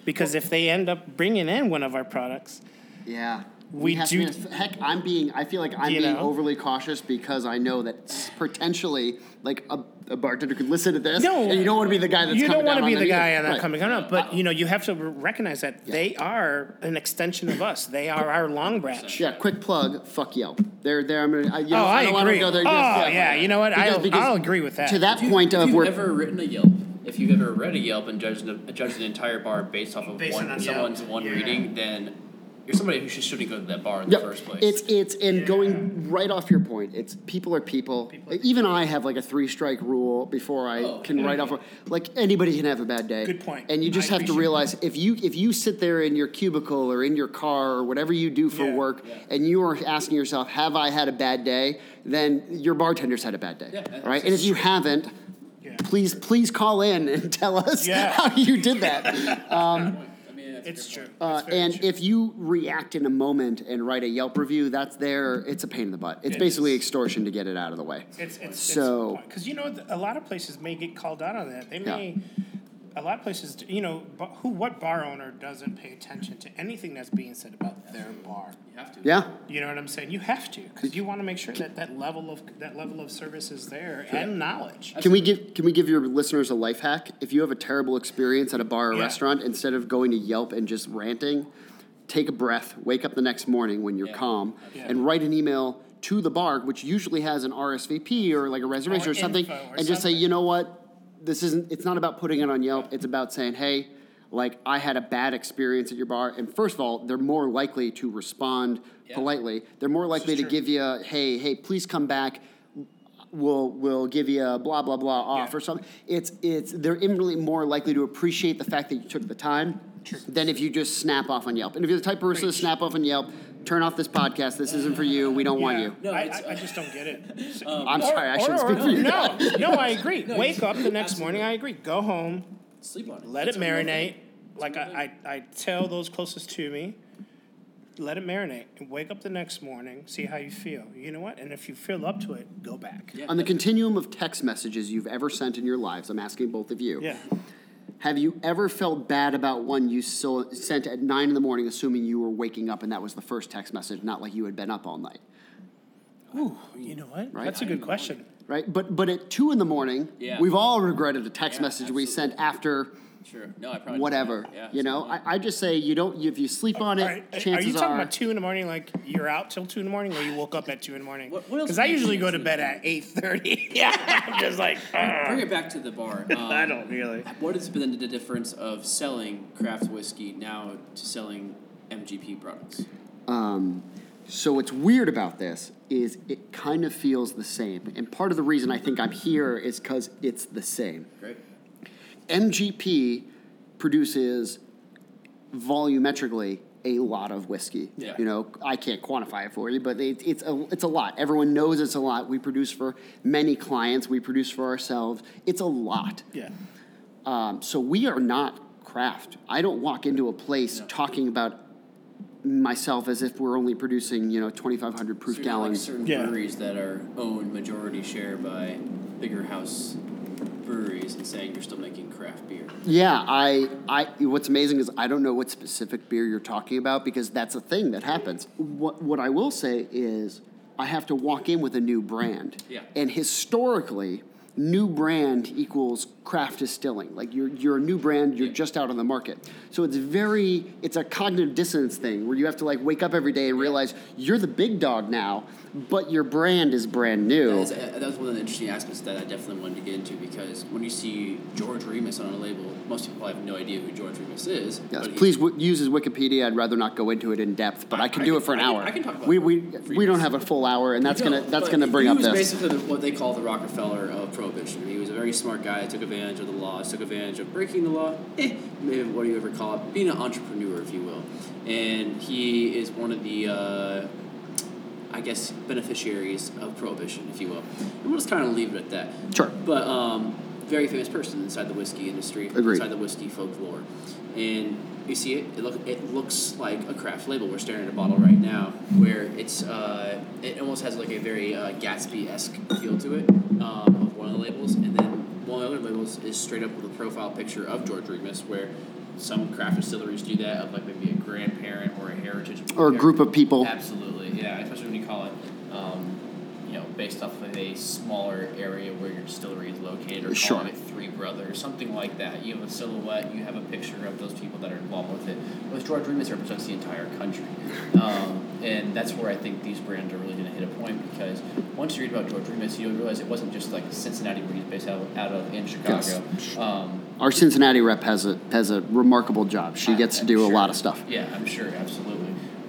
because if they end up bringing in one of our products Yeah. We have do- To, heck, I'm being. I feel like I'm being know? overly cautious because I know that potentially, like a, a bartender could listen to this, No, and you don't want to be the guy that's you coming don't want down to be the guy either. on that Right. coming up, but uh, you know you have to recognize that they are an extension of us. They are our long branch. Yeah, quick plug. Fuck Yelp. They're there. I'm gonna. I, you know, Oh, I don't wanna agree. Go there. Oh, Yes, yeah, you know what? Because- I'll- because I'll agree with that. To that If you- point if of you've where ever written a Yelp, if you've ever read a Yelp and judged the, judged an entire bar based off of Based one on Yelp, someone's one yeah. reading, then you're somebody who just shouldn't go to that bar in Yep. the first place. It's it's and going right off your point. It's people are people. People are Even I have like a three strike rule before I Oh, can write off. Like anybody can have a bad day. Good point. And you just I have to appreciate realize if you if you sit there in your cubicle or in your car or whatever you do for Yeah. work, Yeah. and you are asking yourself, "Have I had a bad day?" Then your bartender's had a bad day, Yeah, right? And if you haven't. Yeah. Please, please call in and tell us Yeah. [LAUGHS] how you did that. I [LAUGHS] mean, um, that's It's true. Uh, It's and true. if you react in a moment and write a Yelp review, that's there. It's a pain in the butt. It's It basically is. extortion to get it out of the way. It's it's So- because you know a lot of places may get called out on that. They Yeah. May. A lot of places, you know, bu- who what bar owner doesn't pay attention to anything that's being said about their bar? You have to. Yeah, You know what I'm saying? You have to because you want to make sure that that level of that level of service is there and knowledge. Can we give Can we give your listeners a life hack? If you have a terrible experience at a bar or Yeah. restaurant, instead of going to Yelp and just ranting, take a breath, wake up the next morning when you're Yeah. calm, Yeah. and write an email to the bar, which usually has an RSVP or like a reservation Or or, something, or and just say, you know what, this isn't. It's not about putting it on Yelp. It's about saying, hey. Like I had a bad experience at your bar, and first of all, they're more likely to respond Yeah. politely. They're more likely to true. give you, a, "Hey, hey, please come back We'll will give you a blah blah blah off Yeah. or something. It's it's they're infinitely more likely to appreciate the fact that you took the time than if you just snap off on Yelp. And if you're the type of person to snap off on Yelp, turn off this podcast. This isn't for you. We don't want you. No, I, it's- I, I just don't get it. [LAUGHS] Um, I'm sorry, I shouldn't speak for you. No, no, I agree. [LAUGHS] No, Wake you- up the next absolutely. morning. I agree. Go home, Sleep on it. let That's it a real marinate. thing. Like I, I, I tell those closest to me, let it marinate and wake up the next morning, see how you feel. You know what? And if you feel up to it, go back. Yeah. On the continuum of text messages you've ever sent in your lives, I'm asking both of you. Yeah. Have you ever felt bad about one you so, sent at nine in the morning, assuming you were waking up and that was the first text message, not like you had been up all night? Ooh, you know what? Right. That's a good question. Right? But but at two in the morning, Yeah. we've all regretted a text Yeah, message we sent after Sure. No, I probably. whatever. Yeah. you know, I, I just say you don't. If you sleep on it, All right, Are chances you talking are. about two in the morning, like you're out till two in the morning, or you woke up at two in the morning? What- what else Because I usually go to to bed at eight thirty. [LAUGHS] yeah, I'm just like, "Ugh." [LAUGHS] Bring it back to the bar. [LAUGHS] Um, I don't really. What has been the difference of selling craft whiskey now to selling MGP products? Um, so what's weird about this is it kind of feels the same, and part of the reason I think I'm here is because it's the same. Great. MGP produces volumetrically a lot of whiskey. Yeah. You know, I can't quantify it for you, but it, it's a it's a lot. Everyone knows it's a lot. We produce for many clients. We produce for ourselves. It's a lot. Yeah. Um, so we are not craft. I don't walk into a place No. talking about myself as if we're only producing you know 2,500 proof So you're like gallons. certain Yeah. breweries that are owned majority share by bigger house breweries and saying you're still making craft beer. Yeah, I, I. What's amazing is I don't know what specific beer you're talking about because that's a thing that happens. What what I will say is I have to walk in with a new brand. Yeah. And historically, new brand equals craft distilling. Like you're you're a new brand, you're Yeah. just out on the market. So it's very it's a cognitive dissonance thing where you have to like wake up every day and realize you're the big dog now, but your brand is brand new. That, is, uh, that was one of the interesting aspects that I definitely wanted to get into because when you see George Remus on a label, most people have no idea who George Remus is. Yes, please w- use his Wikipedia. I'd rather not go into it in depth, but I, I- can I do can- it for an I can- hour. I can talk about we we Remus. we don't have a full hour, and that's gonna that's gonna bring up this. he was basically what they call the Rockefeller of prohibition. He was a very smart guy. Took advantage of the laws. Took advantage of breaking the law. Eh, maybe what do you ever call it? Being an entrepreneur, if you will. And he is one of the, uh, I guess, beneficiaries of prohibition, if you will. And we'll just kind of leave it at that. Sure. But um, very famous person inside the whiskey industry, Agreed. inside the whiskey folklore, and you see it. It, look, it looks like a craft label. We're staring at a bottle right now, where it's uh, it almost has like a very uh, Gatsby esque feel to it um, of one of the labels, and then one of the other labels is straight up with a profile picture of George Remus, where some craft distilleries do that of like maybe a grandparent or a heritage Or a group of people. Absolutely, yeah. Especially when you call it, um, you know, based off of a smaller area where your distillery is located, or Sure. calling it Three Brothers, something like that. You have a silhouette, you have a picture of those people that are involved with it. Whereas George Remus represents the entire country, um, and that's where I think these brands are really going to hit a point because once you read about George Remus, you'll realize it wasn't just like a Cincinnati, where he's based out of, out of in Chicago. Yes. Um, Our Cincinnati rep has a has a remarkable job. She gets to I'm do a lot of stuff. Yeah, I'm sure, absolutely.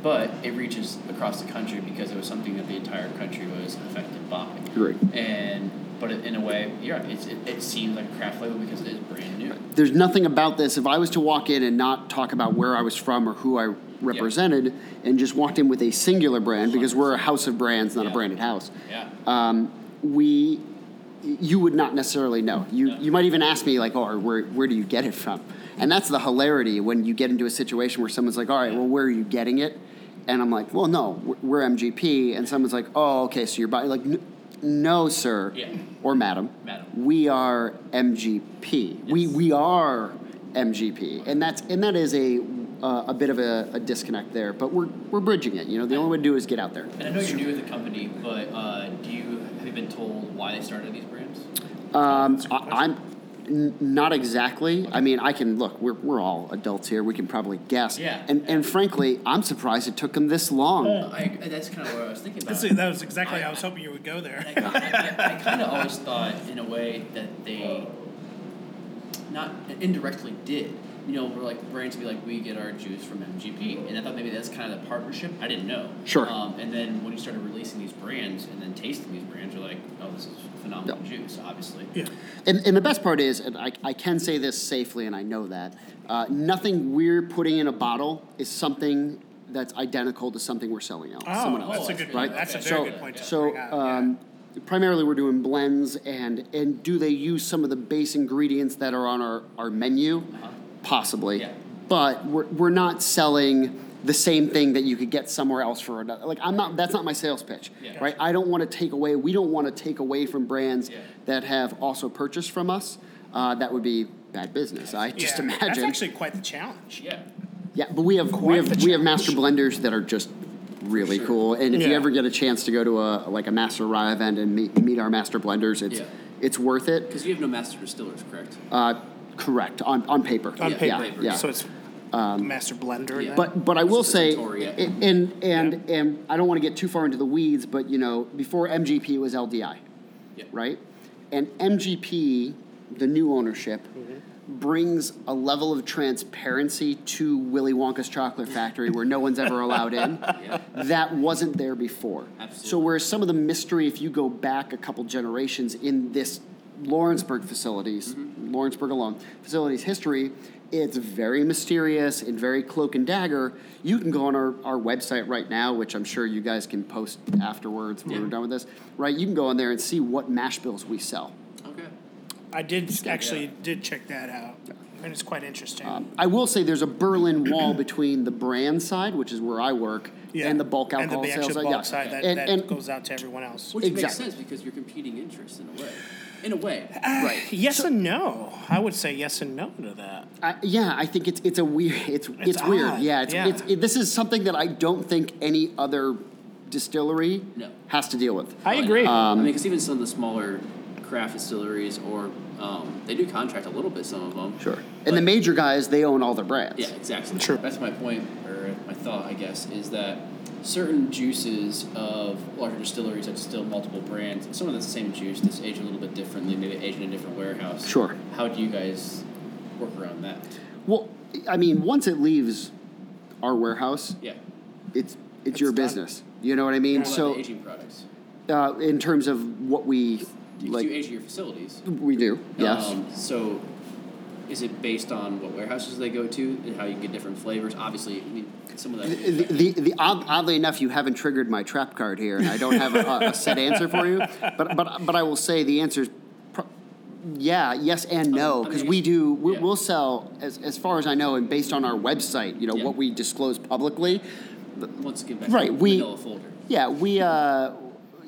But it reaches across the country because it was something that the entire country was affected by. Agreed. And but in a way, yeah, it's, it, it seems like a craft label because it is brand new. There's nothing about this. If I was to walk in and not talk about where I was from or who I represented, and just walked in with a singular brand, because we're a house of brands, not a branded house, Yeah. um, we you would not necessarily know. You No. you might even ask me like, "Oh, where where do you get it from?" And that's the hilarity when you get into a situation where someone's like, "All right, well, where are you getting it?" And I'm like, "Well, no, we're- we're MGP." And someone's like, "Oh, okay, so you're buying like." "N- No, sir, Yeah. or madam. Madam. We are MGP. We Yes. we are MGP, and that's and that is a uh, a bit of a, a disconnect there. But we're we're bridging it. You know, the only way to do is get out there. And I know you're new with the company, but uh, do you have you been told why they started these brands? Um, I, I'm n- not exactly. I mean, I can look. We're, we're all adults here. We can probably guess. Yeah. And and frankly, I'm surprised it took them this long. I, that's kind of what I was thinking about. That's, that was exactly. I was hoping you would go there. I, I, I kind of always thought, in a way, that they not indirectly did. You know, we're like brands would be like, we get our juice from MGP, and I thought maybe that's kind of the partnership. I didn't know. Sure. Um, and then when you started releasing these brands and then tasting these brands, you're like, oh, this is phenomenal Yeah. juice. Obviously. Yeah. And, and the best part is, and I, I can say this safely, and I know that, uh, nothing we're putting in a bottle is something that's identical to something we're selling out. Oh, someone else. that's a good right? point. That's a very so, good point. to So, bring up, yeah. um, primarily we're doing blends, and and do they use some of the base ingredients that are on our, our menu? Uh-huh. Possibly. Yeah. But we're, we're not selling the same thing that you could get somewhere else for another. Like I'm not. That's not my sales pitch, Yeah. right? I don't want to take away. We don't want to take away from brands Yeah. that have also purchased from us. Uh, that would be bad business. I just imagine. That's actually quite the challenge. Yeah. Yeah, but we have we have the we have master blenders that are just really cool. And if you ever get a chance to go to a like a master rye event and meet, meet our master blenders, it's Yeah. it's worth it. Because you have no master distillers, correct? Uh, correct on on paper. On Yeah, paper. Yeah, yeah. So it's um, master blender. yeah. But but I will It's say, Victoria. and and and, and I don't want to get too far into the weeds, but you know, before MGP was LDI, Yeah. right? And MGP, the new ownership, mm-hmm. brings a level of transparency to Willy Wonka's chocolate factory where no one's ever allowed in. [LAUGHS] Yeah. That wasn't there before. Absolutely. So whereas some of the mystery, if you go back a couple generations in this Lawrenceburg facilities, Mm-hmm. Lawrenceburg alone facilities history, it's very mysterious and very cloak and dagger. You can go on our, our website right now, which I'm sure you guys can post afterwards when Yeah. we're done with this. Right, you can go on there and see what mash bills we sell. Okay. I did actually did check that out, and it's quite interesting. Um, I will say there's a Berlin wall between the brand side, which is where I work, yeah. and the bulk and alcohol the, the sales actual side. bulk yeah. side that, and, that and goes out to everyone else. Which makes sense because you're competing interests in a way. In a way. right. Yes and no. I would say yes and no to that. I, yeah, I think it's it's a weird it's it's, weird. Yeah, it's, yeah. it's it, this is something that I don't think any other distillery No. has to deal with. I agree. I mean, because even some of the smaller craft distilleries, or um, they do contract a little bit. Some of them. Sure. And the major guys, they own all their brands. Yeah, exactly. True. That's my point, or my thought, I guess, is that certain juices of larger distilleries that distill multiple brands, some of the same juice, that's aged a little bit differently, maybe aged in a different warehouse. Sure. How do you guys work around that? Well, I mean, once it leaves our warehouse, Yeah. it's it's, your done. business. You know what I mean? So, aging products? uh, in terms of what we like, you age your facilities. we do. Yes. Um, so, is it based on what warehouses they go to and how you get different flavors? Obviously, I mean, some of that. The, the, the, odd, oddly enough, you haven't triggered my trap card here, and I don't have a, a set answer for you. But but but I will say the answer is, pro- yeah, yes and no, Um, I because mean, we do we, yeah. we'll sell as as far as I know, and based on our website, you know Yeah. what we disclose publicly. Let's get back Right, to the we- vanilla folder. Yeah, we uh,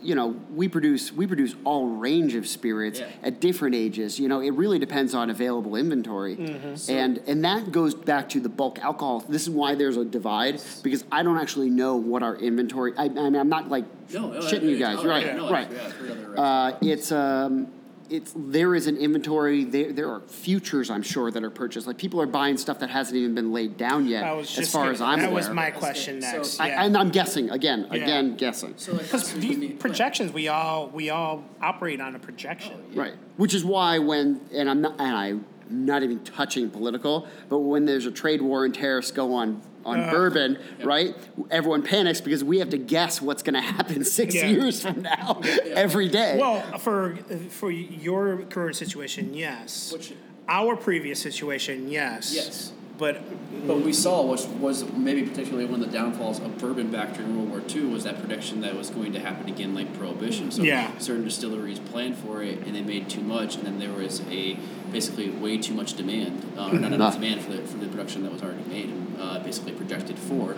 you know, we produce we produce all range of spirits Yeah. at different ages. You know, it really depends on available inventory, Mm-hmm. and and that goes back to the bulk alcohol. This is why there's a divide because I don't actually know what our inventory. I, I mean, I'm not like No, no, shitting I- you guys, oh, right? yeah, no, right. Yeah, I've heard other Uh, it's um, it's there is an inventory. There there are futures I'm sure that are purchased. Like people are buying stuff that hasn't even been laid down yet. As far gonna- as I'm aware. that aware. was my So- question so- next. I, yeah. and I'm guessing again, Yeah. again guessing. so like Because customers would projections, we all we all operate on a projection. Oh, right. Which is why when and I'm not and I'm not even touching political, but when there's a trade war and tariffs go on on Uh, bourbon, right? Everyone panics because we have to guess what's going to happen [LAUGHS] six Yeah. years from now [LAUGHS] every day. Well, for for your current situation, yes. Which- Our previous situation, yes. Yes. But But we saw was was maybe particularly one of the downfalls of bourbon back during World War II was that prediction that it was going to happen again like prohibition. So Yeah. certain distilleries planned for it and they made too much, and then there was a basically way too much demand, uh, or not enough demand for the for the production that was already made and uh, basically projected for.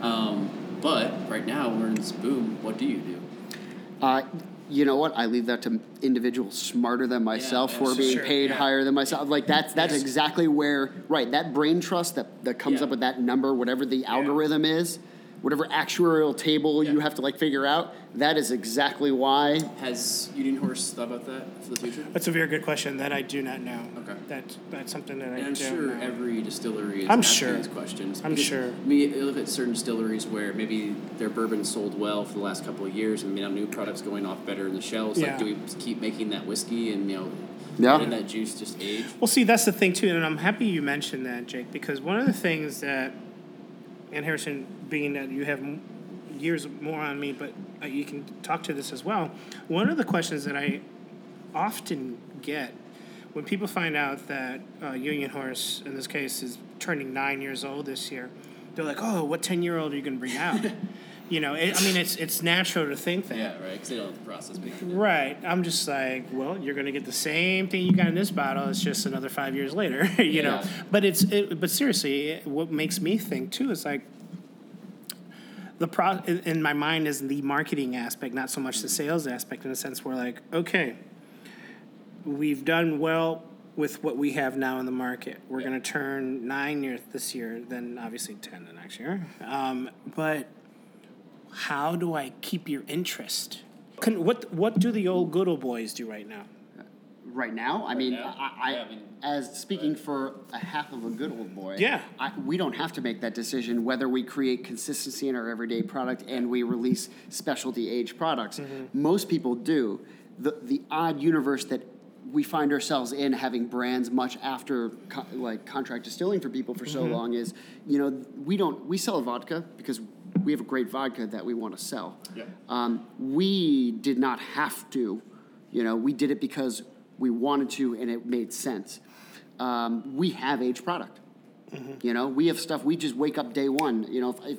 Um, but right now we're in this boom. What do you do? Uh, you know what? I leave that to individuals smarter than myself who are being sure, paid yeah. higher than myself. Like that's that's Yes. exactly where right that brain trust that that comes Yeah. up with that number, whatever the algorithm is, whatever actuarial table you have to like figure out. That is exactly why. Has Union Horse thought about that for the future? that's a very good question that I do not know. Okay. That that's something that I And I'm don't sure know. every distillery is I'm asking sure. these questions. I'm Because sure. Me, you look at certain distilleries where maybe their bourbon sold well for the last couple of years, and you know new products going off better in the shelves. Yeah. Like, do we keep making that whiskey and you know, Yeah. letting that juice just age? Well, see, that's the thing too, and I'm happy you mentioned that, Jake, because one of the things that, and Harrison, being that you have years more on me, but uh, you can talk to this as well. One of the questions that I often get when people find out that uh, Union Horse, in this case, is turning nine years old this year, they're like, "Oh, what ten year old are you going to bring out?" [LAUGHS] you know, it, I mean, it's it's natural to think that. Yeah, right. Because they don't have the process behind it. Right. I'm just like, well, you're going to get the same thing you got in this bottle. It's just another five years later, [LAUGHS] you know. But it's, it, but seriously, it, what makes me think too is like the pro in, my mind is the marketing aspect, not so much the sales aspect. In a sense, we're like, okay, we've done well with what we have now in the market. We're going to turn nine years this year, then obviously ten the next year. Um, but how do I keep your interest? Can, what what do the old good old boys do right now? Right now, I mean, now? I, I, Yeah, I mean, as speaking for a half of a good old boy, Yeah. I, we don't have to make that decision whether we create consistency in our everyday product and we release specialty age products. Mm-hmm. Most people do. The the odd universe that we find ourselves in having brands much after co- like contract distilling for people for Mm-hmm. so long is you know we don't we sell vodka because we have a great vodka that we want to sell. Yeah. Um, we did not have to, you know, we did it because we wanted to and it made sense. Um, we have aged product. You know, we have stuff we just wake up day one. You know, if, if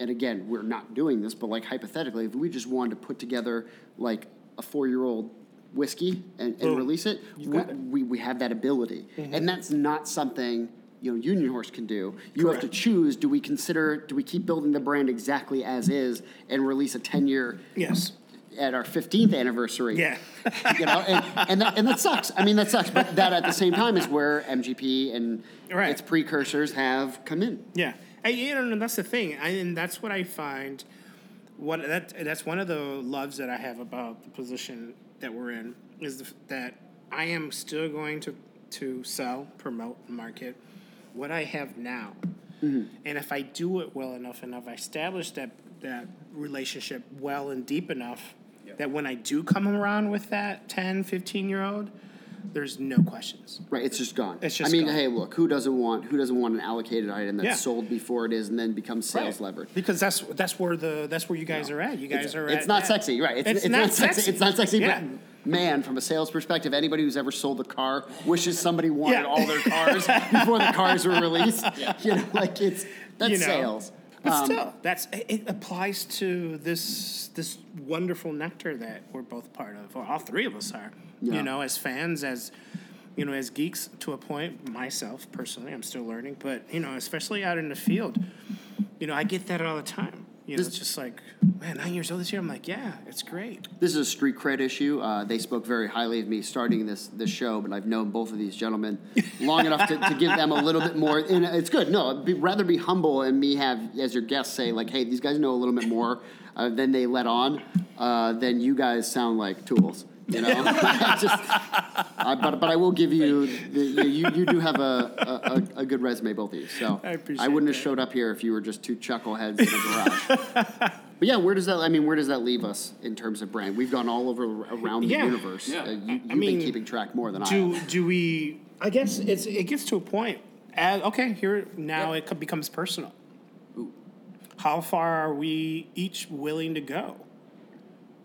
and again, we're not doing this, but like hypothetically, if we just wanted to put together like a four year old whiskey and, and release it, we, it. we, we have that ability. And that's not something, you know, Union Horse can do. You have to choose do we consider, do we keep building the brand exactly as is and release a 10 year Yes. at our 15th anniversary? Yeah. you know, and, and, that, and that sucks. I mean, that sucks. But that at the same time is where MGP and Right. its precursors have come in. Yeah, and, you know, and that's the thing, I, and that's what I find. What that that's one of the loves that I have about the position that we're in is the, that I am still going to to sell, promote, market what I have now, mm-hmm. and if I do it well enough, and if I establish that that relationship well and deep enough, that when I do come around with that 10, 15 year old, there's no questions. Right, it's just gone. It's just I mean, gone. hey, look, who doesn't want who doesn't want an allocated item that's Yeah. sold before it is and then becomes sales Right. levered? Because that's that's where the that's where you guys are at. You guys are. It's not that. sexy, right? It's, It's it's not not, sexy. sexy. It's not sexy, Yeah. but man, from a sales perspective, anybody who's ever sold a car wishes somebody wanted Yeah. all their cars [LAUGHS] before the cars were released. You know, like it's that's You know. sales. But Um, still, that's it applies to this this wonderful nectar that we're both part of, or all three of us are. Yeah. You know, as fans, as you know, as geeks to a point. Myself personally, I'm still learning, but you know, especially out in the field, you know, I get that all the time. You know, This- it's just like, man, nine years old this year. I'm like, yeah, it's great. This is a street cred issue. Uh, they spoke very highly of me starting this this show, but I've known both of these gentlemen [LAUGHS] long enough to, to give them a little bit more. And it's good. No, be, rather be humble and me have as your guest say like, hey, these guys know a little bit more uh, than they let on. Uh, then you guys sound like tools. You know, [LAUGHS] just. Uh, but but I will give you the, you you do have a, a, a good resume, both of you. So I appreciate wouldn't have showed up here if you were just two chuckleheads in a garage. [LAUGHS] But yeah, where does that? I mean, where does that leave us in terms of brand? We've gone all over around the Yeah. universe. Yeah. Uh, you, you've mean, been keeping track more than I. Do do we? I guess it's it gets to a point. As, okay, here now Yeah. it becomes personal. how far are we each willing to go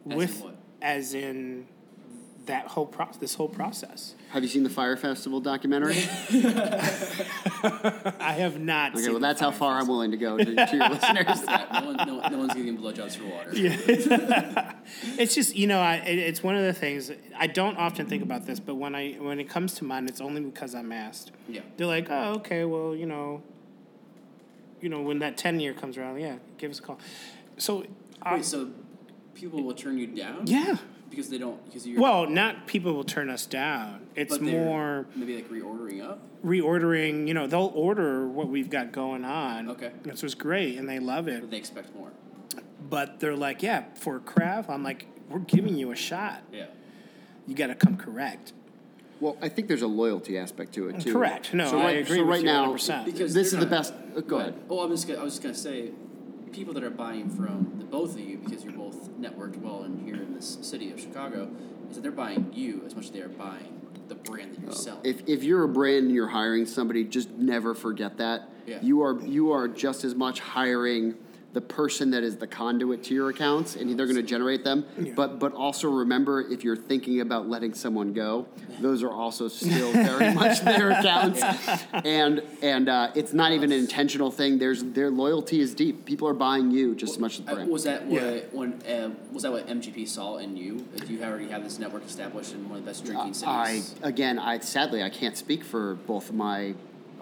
As in with what? as in that whole pro- this whole process. Have you seen the Fyre Festival documentary? [LAUGHS] I have not. Okay, seen well, that's how Fire far I'm willing to go to, to your [LAUGHS] listeners. [LAUGHS] Yeah, no, one, no, no one's getting blowjobs for water. Yeah. It's just you know, I, it, it's one of the things I don't often think about this, but when I when it comes to mind, it's only because I'm asked. Yeah. They're like, oh, okay, well, you know, you know, when that ten year comes around, yeah, give us a call. So, um, Wait, so people will turn you down? yeah. Because they don't. Because you're. Well, not people will turn us down. It's but more maybe like reordering up. reordering. You know, they'll order what we've got going on. Okay. Which was great, and they love it. But they expect more. But they're like, yeah, for craft, I'm like, we're giving you a shot. Yeah. You got to come correct. Well, I think there's a loyalty aspect to it too. Correct. No, so I right, agree so with right you now, 100%. Because this is they're the best. uh, go ahead. Oh, I'm just. Gonna, I was just gonna say, people that are buying from the both of you because you're both networked well and here in this city of Chicago, is that they're buying you as much as they are buying the brand that you're oh. selling. If, if you're a brand and you're hiring somebody, just never forget that. Yeah. You are you are just as much hiring the person that is the conduit to your accounts and they're going to generate them. But but also remember if you're thinking about letting someone go, those are also still [LAUGHS] very much their accounts. And and uh, it's not even an intentional thing. There's their loyalty is deep. People are buying you just as much as the Uh, brand. was that what Yeah. when uh, was that what MGP saw in you? That you already have this network established in one of the best drinking cities. I again, I sadly I can't speak for both of my,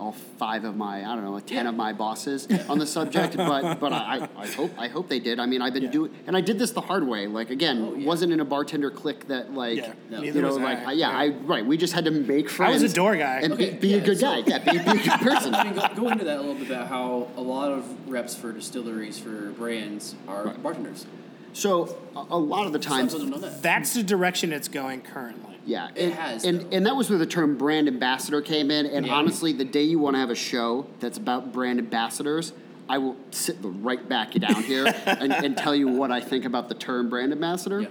all five of my, I don't know, ten of my bosses [LAUGHS] on the subject, but but I, I hope I hope they did. I mean, I've been Yeah. doing, and I did this the hard way. Like again, Oh, yeah. wasn't in a bartender clique that like, Yeah, No. you know, was like I. I- yeah, I right. We just had to make friends. I was a door guy. and Okay, be, be yeah, a good so- guy. Yeah, be, be a good [LAUGHS] person. I mean, go, go into that a little bit about how a lot of reps for distilleries for brands are bartenders. So a, a lot of the times, people don't know that. That's the direction it's going currently. Yeah, It and, has, and though. and that was where the term brand ambassador came in. And Yeah. honestly, the day you want to have a show that's about brand ambassadors, I will sit the right back down here [LAUGHS] and, and tell you what I think about the term brand ambassador. Yeah.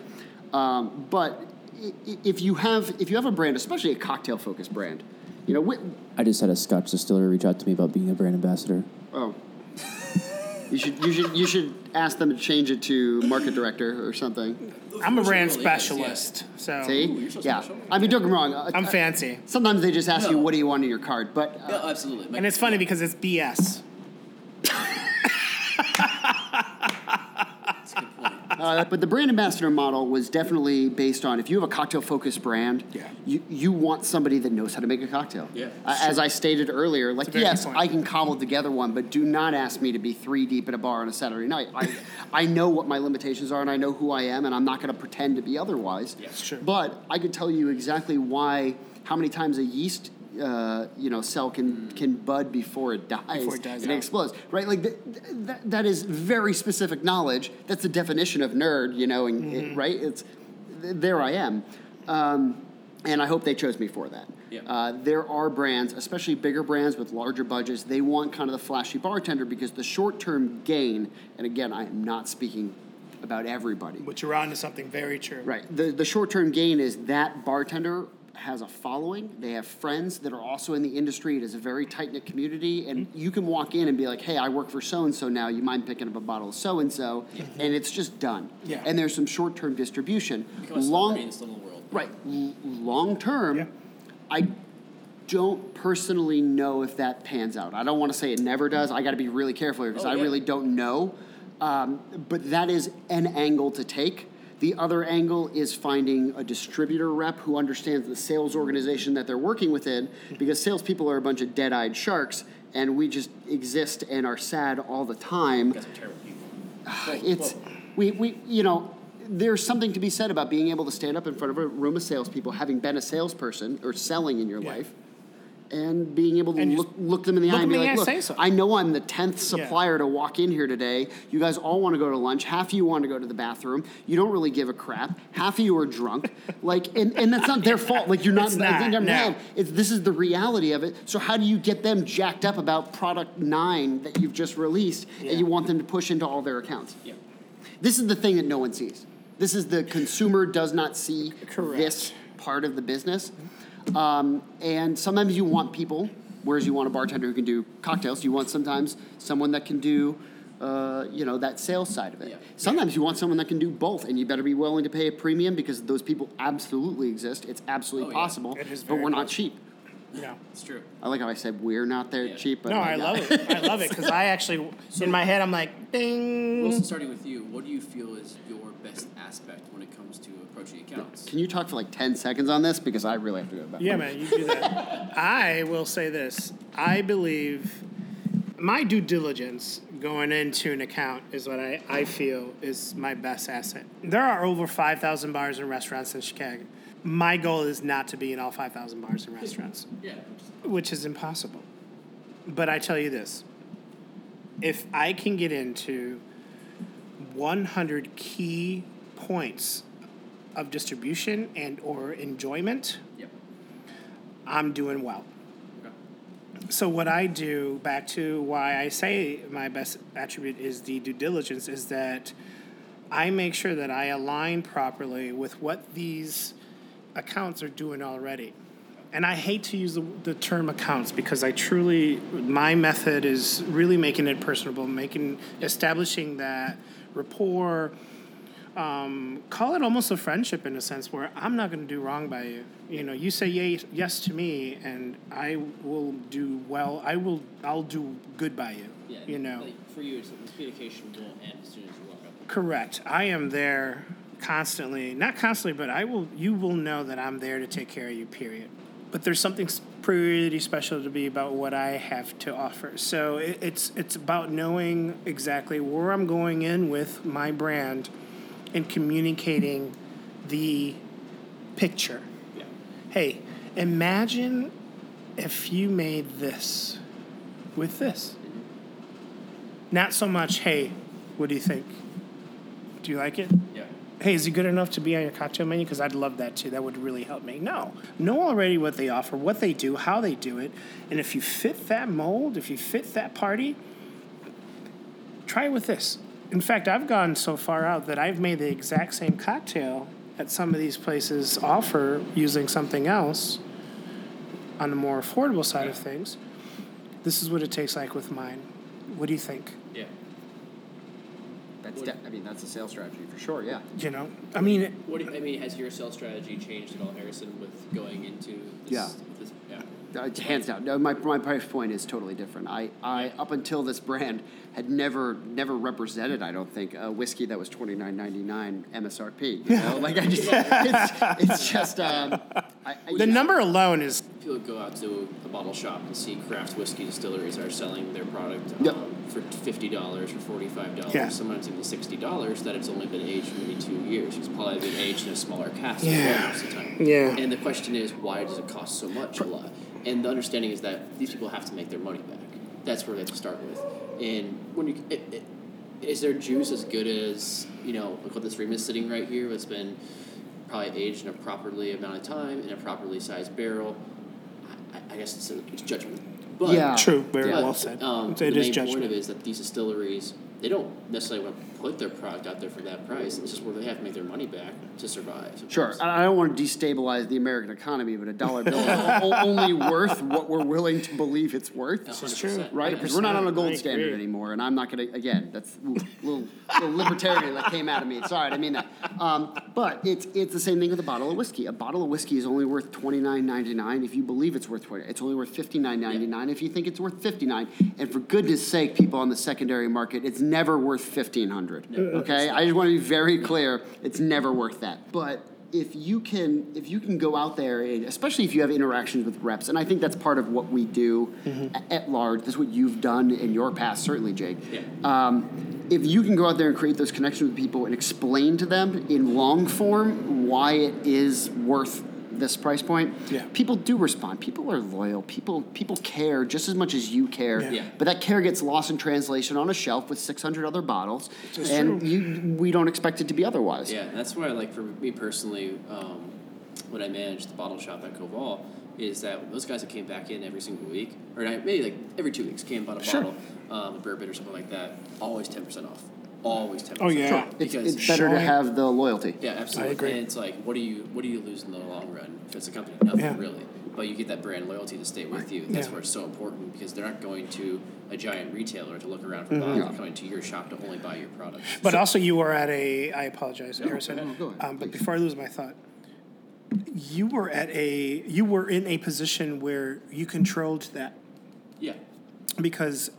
Um, but i- i- if you have if you have a brand, especially a cocktail focused brand, you know, wh- I just had a Scotch distiller reach out to me about being a brand ambassador. oh. [LAUGHS] You should, you, should, you should ask them to change it to market director or something. I'm a brand Really is, yeah. specialist, so See? Ooh, you're so yeah. special. I mean, don't get me wrong. uh, I'm uh, fancy. Sometimes they just ask you, No. what do you want in your card? But uh, Yeah, absolutely. And it's funny because it's BS. [LAUGHS] That's a good point. Uh, but the brand ambassador model was definitely based on if you have a cocktail focused brand, Yeah. you, you want somebody that knows how to make a cocktail. Yeah. Uh, as I stated earlier, like yes. I can cobble together one, but do not ask me to be three deep at a bar on a Saturday night. I, [LAUGHS] I know what my limitations are and I know who I am, and I'm not going to pretend to be otherwise. Yeah. It's true. But I could tell you exactly why, how many times a yeast. Uh, you know, cell can can bud before it dies, Before it dies and out. It explodes, right? Like th- th- that is very specific knowledge. That's the definition of nerd, you know, and mm-hmm. it, right? It's th- there I am, um, and I hope they chose me for that. Yeah. Uh, there are brands, especially bigger brands with larger budgets, they want kind of the flashy bartender because the short term gain, and again, I am not speaking about everybody. But you're on to something very true. Right. The, the short term gain is that bartender has a following. They have friends that are also in the industry. It is a very tight knit community. And you can walk in and be like, hey, I work for so and so now. You mind picking up a bottle of so and so? And it's just done. Yeah. And there's some short term distribution. Become a in this world. Right. L- long term, Yeah. I don't personally know if that pans out. I don't want to say it never does. I got to be really careful here because Oh, I really don't know. Um, but that is an angle to take. The other angle is finding a distributor rep who understands the sales organization that they're working within because salespeople are a bunch of dead eyed sharks and we just exist and are sad all the time You guys are terrible people. [SIGHS] it's we, we you know there's something to be said about being able to stand up in front of a room of salespeople, having been a salesperson or selling in your Yeah. life, and being able to look look them in the eye and be like, "Look, so." I know I'm the tenth supplier to walk in here today. You guys all want to go to lunch. Half of you want to go to the bathroom. You don't really give a crap. Half of you are drunk. [LAUGHS] like, and, and that's not their fault. Like, you're not. It's I think not, I'm no. mad. It's, this is the reality of it. So how do you get them jacked up about product nine that you've just released, Yeah. and you want them to push into all their accounts? Yeah. This is the thing that no one sees. This is the consumer does not see Correct. this part of the business. Um, and sometimes you want people, whereas you want a bartender who can do cocktails. You want sometimes someone that can do uh, you know, that sales side of it. Yeah. Sometimes you want someone that can do both, and you better be willing to pay a premium because those people absolutely exist. It's absolutely Oh, yeah. possible, It is but we're not possible. cheap. No. It's true. I like how I said we're not there Yeah. cheap, but No, I yeah. love it. I love it because I [LAUGHS] actually, in my head, I'm like, ding. Wilson, starting with you, what do you feel is your best aspect when it comes to approaching accounts? Can you talk for like ten seconds on this because I really have to go back. Yeah, man, you do that. [LAUGHS] I will say this. I believe my due diligence going into an account is what I, I feel is my best asset. There are over 5,000 bars and restaurants in Chicago. My goal is not to be in all 5,000 bars and restaurants, [LAUGHS] Yeah. which is impossible. But I tell you this if I can get into 100 key points of distribution and or enjoyment Yep. I'm doing well. Okay. So what I do, back to why I say my best attribute is the due diligence, is that I make sure that I align properly with what these accounts are doing already. And I hate to use the, the term accounts because I truly, my method is really making it personable, making, establishing that rapport, um, call it almost a friendship in a sense where I'm not going to do wrong by you. You know, you say yay, yes to me, and I will do well. I will. I'll do good by you. Yeah. You know, Like for you, it's, the communication won't end as soon as you walk up. correct. I am there constantly, not constantly, but I will. You will know that I'm there to take care of you. Period. But there's something pretty special to be about what I have to offer. So it, it's it's about knowing exactly where I'm going in with my brand, and communicating the picture. Yeah. Hey, imagine if you made this with this. Not so much, hey, what do you think? Do you like it? Yeah. Hey, is it good enough to be on your cocktail menu? Because I'd love that too. That would really help me. No. Know already what they offer, what they do, how they do it. And if you fit that mold, if you fit that party, try it with this. In fact, I've gone so far out that I've made the exact same cocktail that some of these places offer using something else on the more affordable side of things. This is what it tastes like with mine. What do you think? Yeah. That's de- I mean that's a sales strategy for sure. Yeah. You know, I mean, What do you, I mean, has your sales strategy changed at all, Harrison, with going into this? Yeah. This, yeah. Uh, hands down. No, my, my price point is totally different. I, I up until this brand had never never represented. I don't think a whiskey that was twenty nine ninety nine MSRP. You know, like I just it's, it's just um, I, I, the number alone is People go out to a bottle shop and see craft whiskey distilleries are selling their product um, Yep. for fifty dollars or forty five dollars, Yeah. sometimes even sixty dollars. That it's only been aged maybe two years. It's probably been aged in a smaller cask Yeah. most of the time. Yeah. And the question is, why does it cost so much a lot? And the understanding is that these people have to make their money back. That's where they have to start with. And when you, it, it, is their juice as good as you know? Look what this Remus sitting right here. It's been probably aged in a properly amount of time in a properly sized barrel. I, I guess it's, a, it's judgment. But Yeah. true. Very but, well said. Um, it the is main point judgment. of it is that these distilleries they don't necessarily want to put their product out there for that price. It's just where they have to make their money back to survive. Sure. I I don't want to destabilize the American economy, but a dollar bill is [LAUGHS] only worth what we're willing to believe it's worth. is true. Right, because we're not on a gold standard anymore, and I'm not gonna. Again, that's a little, little libertarian that came out of me. Sorry, I didn't mean that. Um, but it's it's the same thing with a bottle of whiskey. A bottle of whiskey is only worth twenty nine ninety nine if you believe it's worth twenty. It's only worth fifty nine ninety nine if you think it's worth fifty nine. And for goodness sake, people on the secondary market, it's never worth fifteen hundred. Uh, uh, okay, I just want to be very clear. It's never worth that. But if you can if you can go out there and especially if you have interactions with reps and i think that's part of what we do mm-hmm. a- at large that's what you've done in your past certainly jake Yeah. um, if you can go out there and create those connections with people and explain to them in long form why it is worth this price point Yeah. people do respond people are loyal people people care just as much as you care Yeah. Yeah. but that care gets lost in translation on a shelf with 600 other bottles is and true. you we don't expect it to be otherwise Yeah, that's why, like, for me personally, um, when I managed the bottle shop at Koval, is that those guys that came back in every single week, or maybe like every two weeks, came bought a Sure. bottle, um, a bourbon or something like that, always ten percent off. Always ten Oh, percent. yeah. It's, because it's better to Showing- have the loyalty. yeah, absolutely. I agree. And it's like, what do you what do you lose in the long run if it's a company? Nothing Yeah. really. But you get that brand loyalty to stay with you. That's Yeah. where it's so important because they're not going to a giant retailer to look around for bottles. They're going to your shop to only buy your products. But also, you were at a. I apologize, Harrison. no, go ahead, um, but please. before I lose my thought, you were at a. You were in a position where you controlled that yeah. because,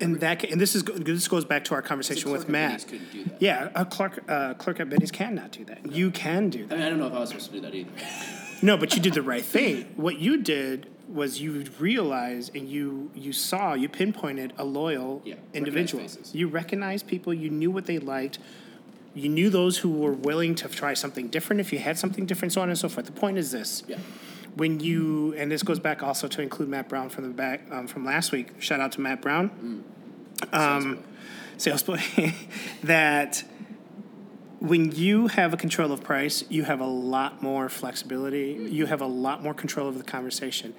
in that, and this is this goes back to our conversation with Matt. Betty's couldn't do that. Yeah, a clerk, uh, clerk at Betty's cannot do that. You can do I that. mean, I don't know if I was supposed to do that either. [LAUGHS] No, but you did the right thing. What you did was you realized and you you saw you pinpointed a loyal Yeah, individual. recognized. You recognized people. You knew what they liked. You knew those who were willing to try something different. If you had something different, so on and so forth. The point is this: Yeah. When you and this goes back also to include Matt Brown from the back um, from last week. Shout out to Matt Brown, um, sales boy. [LAUGHS] that when you have a control of price, you have a lot more flexibility. You have a lot more control over the conversation.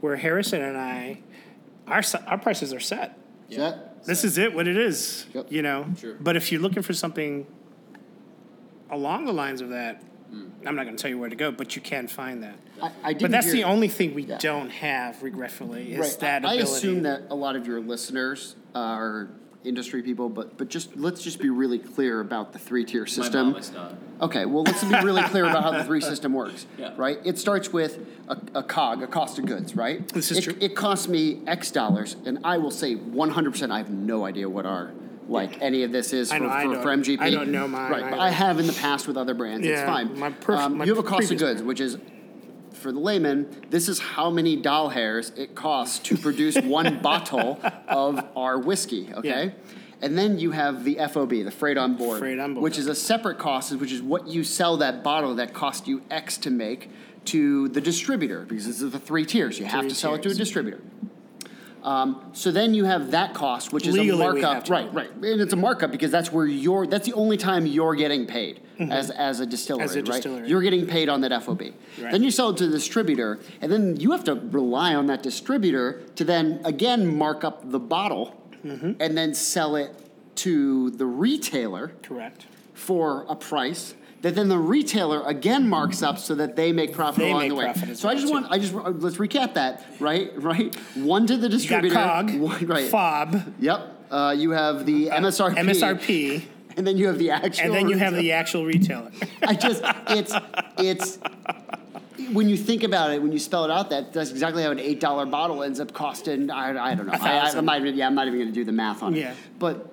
Where Harrison and I, our our prices are set. Is that- This is it. What it is. Yep. You know. Sure. But if you're looking for something along the lines of that, I'm not going to tell you where to go, but you can find that. I, I But didn't that's the only thing we Yeah. don't have, regretfully, is Right. that I ability. assume that a lot of your listeners uh, are industry people, but but just let's just be really clear about the three tier My system. mom is not. Okay, well, let's be really clear about how the three [LAUGHS] system works. Yeah. Right? It starts with a, a COG, a cost of goods, right? This is it, true. It costs me X dollars, and I will say 100%, I have no idea what our, like, any of this is for, know, for, for MGP. I don't know mine Right, but. I have in the past with other brands. it's fine. my perf- um, my you have a cost of goods, brand. which is for the layman, this is how many doll hairs it costs to produce [LAUGHS] one bottle of our whiskey, okay? And then you have the FOB, the freight on board, Freight on board. which is a separate cost, which is what you sell that bottle that cost you X to make to the distributor, because this is the three tiers. You have Three to sell it to a distributor. Um, so then you have that cost, which is a markup, right? Right, and it's a markup because that's where you're. That's the only time you're getting paid as as a distillery, Mm-hmm. As a right? distillery. You're getting paid on that FOB. Then you sell it to the distributor, and then you have to rely on that distributor to then again mark up the bottle, Mm-hmm. and then sell it to the retailer Correct. for a price that then the retailer again marks up so that they make profit They along make the way. So I just too. want I just let's recap that right [LAUGHS] right one to the distributor COG, [LAUGHS] one, right FOB, yep uh, you have the MSRP MSRP, [LAUGHS] and then you have the actual and then you have the actual retailer. I just it's it's when you think about it when you spell it out that that's exactly how an eight dollar bottle ends up costing I, I don't know I. I'm not even yeah I'm not even going to do the math on it. Yeah. it but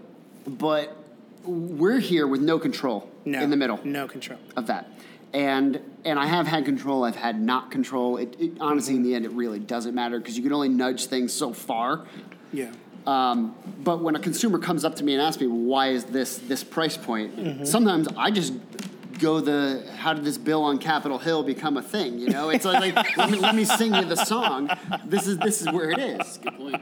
but we're here with no control No. in the middle No control. of that. And and I have had control. I've had not control. It, it honestly, in the end, it really doesn't matter because you can only nudge things so far. Yeah. Um, but when a consumer comes up to me and asks me why is this this price point, Mm-hmm. sometimes I just go the how did this bill on Capitol Hill become a thing? You know, it's like, like let, me, let me sing you the song. This is this is where it is. Good point.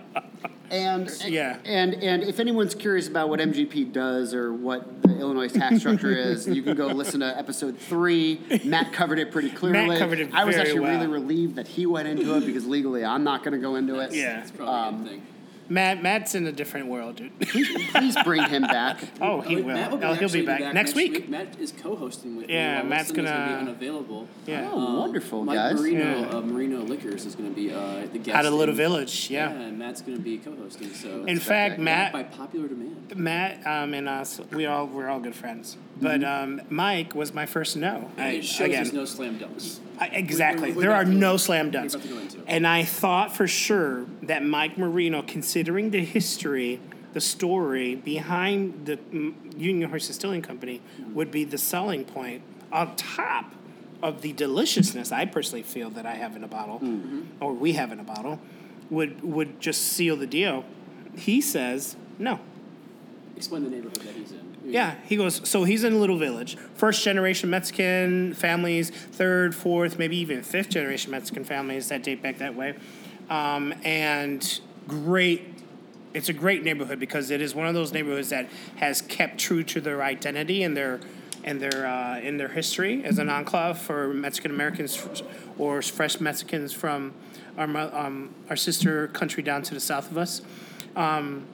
And Yeah. and and if anyone's curious about what MGP does or what the Illinois tax structure [LAUGHS] is, you can go listen to episode three. Matt covered it pretty clearly. Matt covered it I was actually well. really relieved that he went into it because legally I'm not going to go into it. Yeah. That's probably Um, a good thing. Matt, Matt's in a different world, dude. Please bring him back. [LAUGHS] oh, he will. Matt will be oh, he'll be back, next week. Matt is co-hosting with me. Yeah, Matt's Wilson is gonna- be unavailable. Yeah. Oh, wonderful, Mike guys. Marino, Yeah. uh, Marino Liquors is going to be uh, the guest. Out of Little Village, yeah. yeah, and Matt's going to be co-hosting. So In fact, Matt- by popular demand. Matt, um, and us, we all we're all good friends. But um, Mike was my first no. I, it shows again, there's no slam dunks. I, exactly. We- we- we're there are no slam dunks. about to go into it. And I thought for sure that Mike Marino, considering the history, the story behind the Union Horse Distilling Company, would be the selling point on top of the deliciousness I personally feel that I have in a bottle, Mm-hmm. or we have in a bottle, would would just seal the deal. He says no. Explain the neighborhood that he's in. Yeah, he goes. So he's in a little village, first generation Mexican families, third, fourth, maybe even fifth generation Mexican families that date back that way, um, and great. It's a great neighborhood because it is one of those neighborhoods that has kept true to their identity and their and their uh, in their history as an enclave for Mexican Americans or fresh Mexicans from our um, our sister country down to the south of us. Um,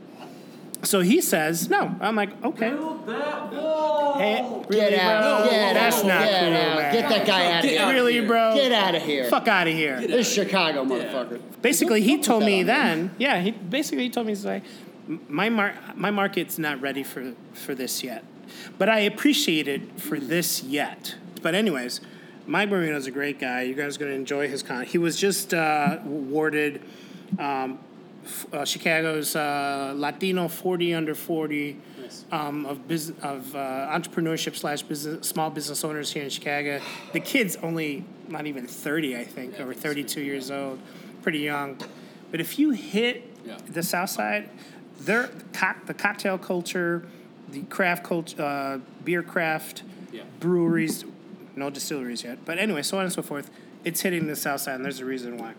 So he says no. I'm like, okay. Hey, Get out! bro? Get That's out! not get cool, out! man. Get that guy out of here! out. Really, bro? Get out of here! Fuck out of here. This is Chicago, motherfucker. Basically, he told me then. Yeah, he basically he told me he's like, my mar- my market's not ready for for this yet, but I appreciate it for this yet. But anyways, Mike Marino's a great guy. You guys are gonna enjoy his con. He was just uh, awarded um, f- uh, Chicago's uh, Latino forty under forty. Um, of business of uh, entrepreneurship slash business small business owners here in Chicago. The kid's only not even thirty, I think, or thirty two years old, pretty young. But if you hit Yeah. the South Side, their cock, the cocktail culture, the craft culture, uh, beer craft, Yeah. breweries, no distilleries yet. But anyway, so on and so forth. It's hitting the South Side, and there's a reason why.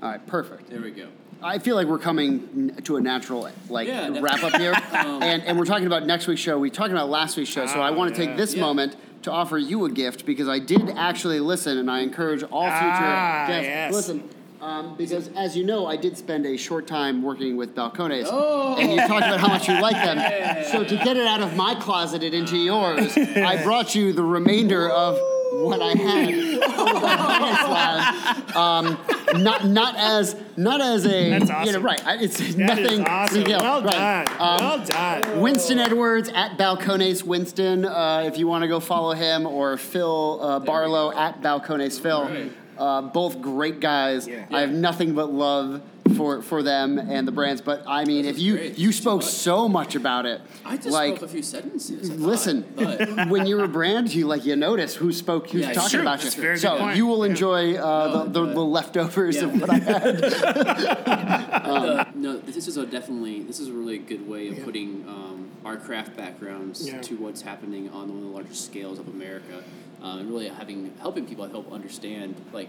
All right, perfect. There we go. I feel like we're coming to a natural like Yeah, wrap up here, [LAUGHS] Um, and and we're talking about next week's show. We talking about last week's show, so I Ah, want to take this Yeah. moment to offer you a gift because I did actually listen, and I encourage all future Ah, guests yes. listen. Um, because as you know, I did spend a short time working with Balcones, Oh. and you talked about how much you [LAUGHS] like them. So to get it out of my closet and into yours, I brought you the remainder of what I had from the Balcones Lab. Um, not not as not as a That's you know right. I- It's That is nothing. awesome. you know, well right. done. Um, well done. Winston Edwards at Balcones Winston, uh, if you want to go follow him, or Phil uh, Barlow at Balcones Phil. Right. Uh, both great guys. Yeah. I have nothing but love for for them and the brands. But I mean, if you great. you spoke much. so much about it, I just like spoke a few sentences. I thought, listen, but [LAUGHS] when you're a brand, you like you notice who spoke, who's Yeah, talking true. about That's you. a so point. you will enjoy uh, No, the, the, the leftovers Yeah. of what I had. [LAUGHS] [LAUGHS] Uh, no, this is a definitely this is a really good way of Yeah. putting um, our craft backgrounds Yeah. to what's happening on one of the largest scales of America, um, and really having helping people hope understand like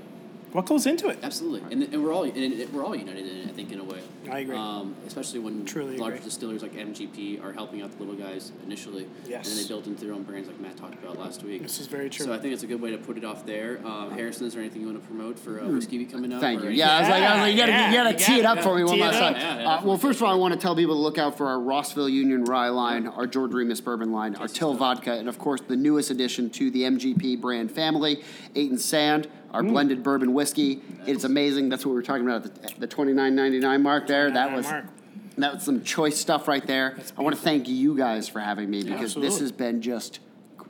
What goes into it? absolutely, and, and we're all and we're all united in it. I think in a way. I agree. Um, especially when Truly larger agree. distillers like MGP are helping out the little guys initially, Yes. and then they build into their own brands like Matt talked about last week. This is very true. So I think it's a good way to put it off there. Um, Harrison, is there anything you want to promote for uh, whiskey coming up? Thank you. anything? Yeah, I was like, I was like, you gotta, Yeah, you gotta you tee it gotta up for me one last time. Yeah, yeah, uh, well, first of all, I want to tell people to look out for our Rossville Union Rye line, our George Remus bourbon line, our Till vodka, and of course the newest addition to the MGP brand family, Eight and Sand, our Mm. blended bourbon whiskey. It's amazing. That's what we were talking about at the, the twenty nine ninety nine mark there. That was. Mark. That was some choice stuff right there. I want to thank you guys for having me because this has been just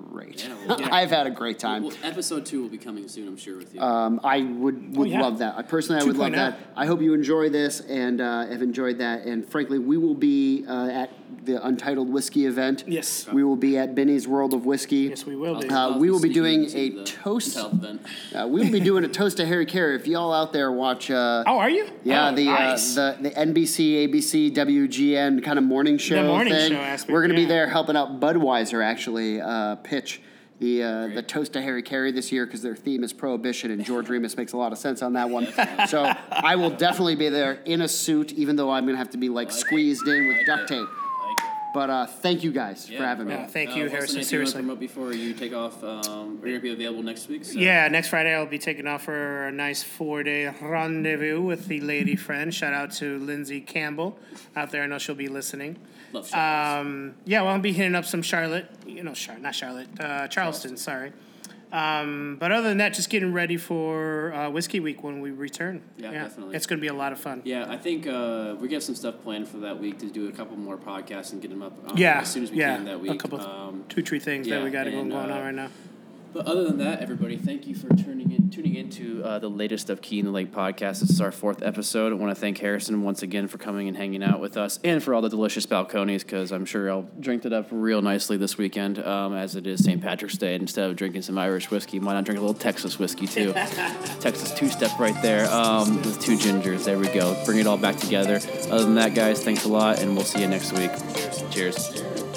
great. Yeah, well, yeah. [LAUGHS] I've had a great time. Well, episode two will be coming soon, I'm sure, with you. Um, I would would Oh, yeah. love that. I personally, I would love 2.0. that. I hope you enjoy this and uh, have enjoyed that. And frankly, we will be uh, at the Untitled Whiskey event. Yes. We will be at Binny's World of Whiskey. Yes, we will be. Uh, we will be doing a the toast. Untitled event. [LAUGHS] Uh, we will be doing a toast to Harry Caray. If y'all out there watch. Uh, oh, are you? yeah, Oh, the, nice. uh, the the NBC, ABC, WGN kind of morning show morning thing. show aspect, We're going to be there helping out Budweiser actually uh, pitch the uh, the toast to Harry Caray this year because their theme is prohibition and George Remus makes a lot of sense on that one. [LAUGHS] so I will definitely be there in a suit, even though I'm going to have to be like Like it. squeezed in with Like duct tape. Like. But uh, thank you guys for having me. Yeah, thank Uh, you, what's the Harrison. next Seriously. You promote before you take off? Um, we're gonna be available next week. So. Yeah, next Friday I'll be taking off for a nice four day rendezvous with the lady friend. Shout out to Lindsay Campbell out there. I know she'll be listening. Love shots. Um, yeah, well, I'll be hitting up some Charlotte. You know, Char- not Charlotte, uh, Charleston, sorry. Um, but other than that, just getting ready for uh, Whiskey Week when we return. Yeah, definitely. It's going to be a lot of fun. yeah, I think uh, we got some stuff planned for that week to do a couple more podcasts and get them up um, Yeah, as soon as we yeah, can that week. a couple, um, two, three things that we got and, going uh, on right now. But other than that, everybody, thank you for tuning in, tuning into uh, the latest of Key in the Lake podcast. This is our fourth episode. I want to thank Harrison once again for coming and hanging out with us, and for all the delicious Balcones. Because I'm sure I'll drink it up real nicely this weekend, um, as it is St. Patrick's Day. And instead of drinking some Irish whiskey, why not drink a little Texas whiskey too? [LAUGHS] Texas two step right there um, with two gingers. There we go. Bring it all back together. Other than that, guys, thanks a lot, and we'll see you next week. Cheers.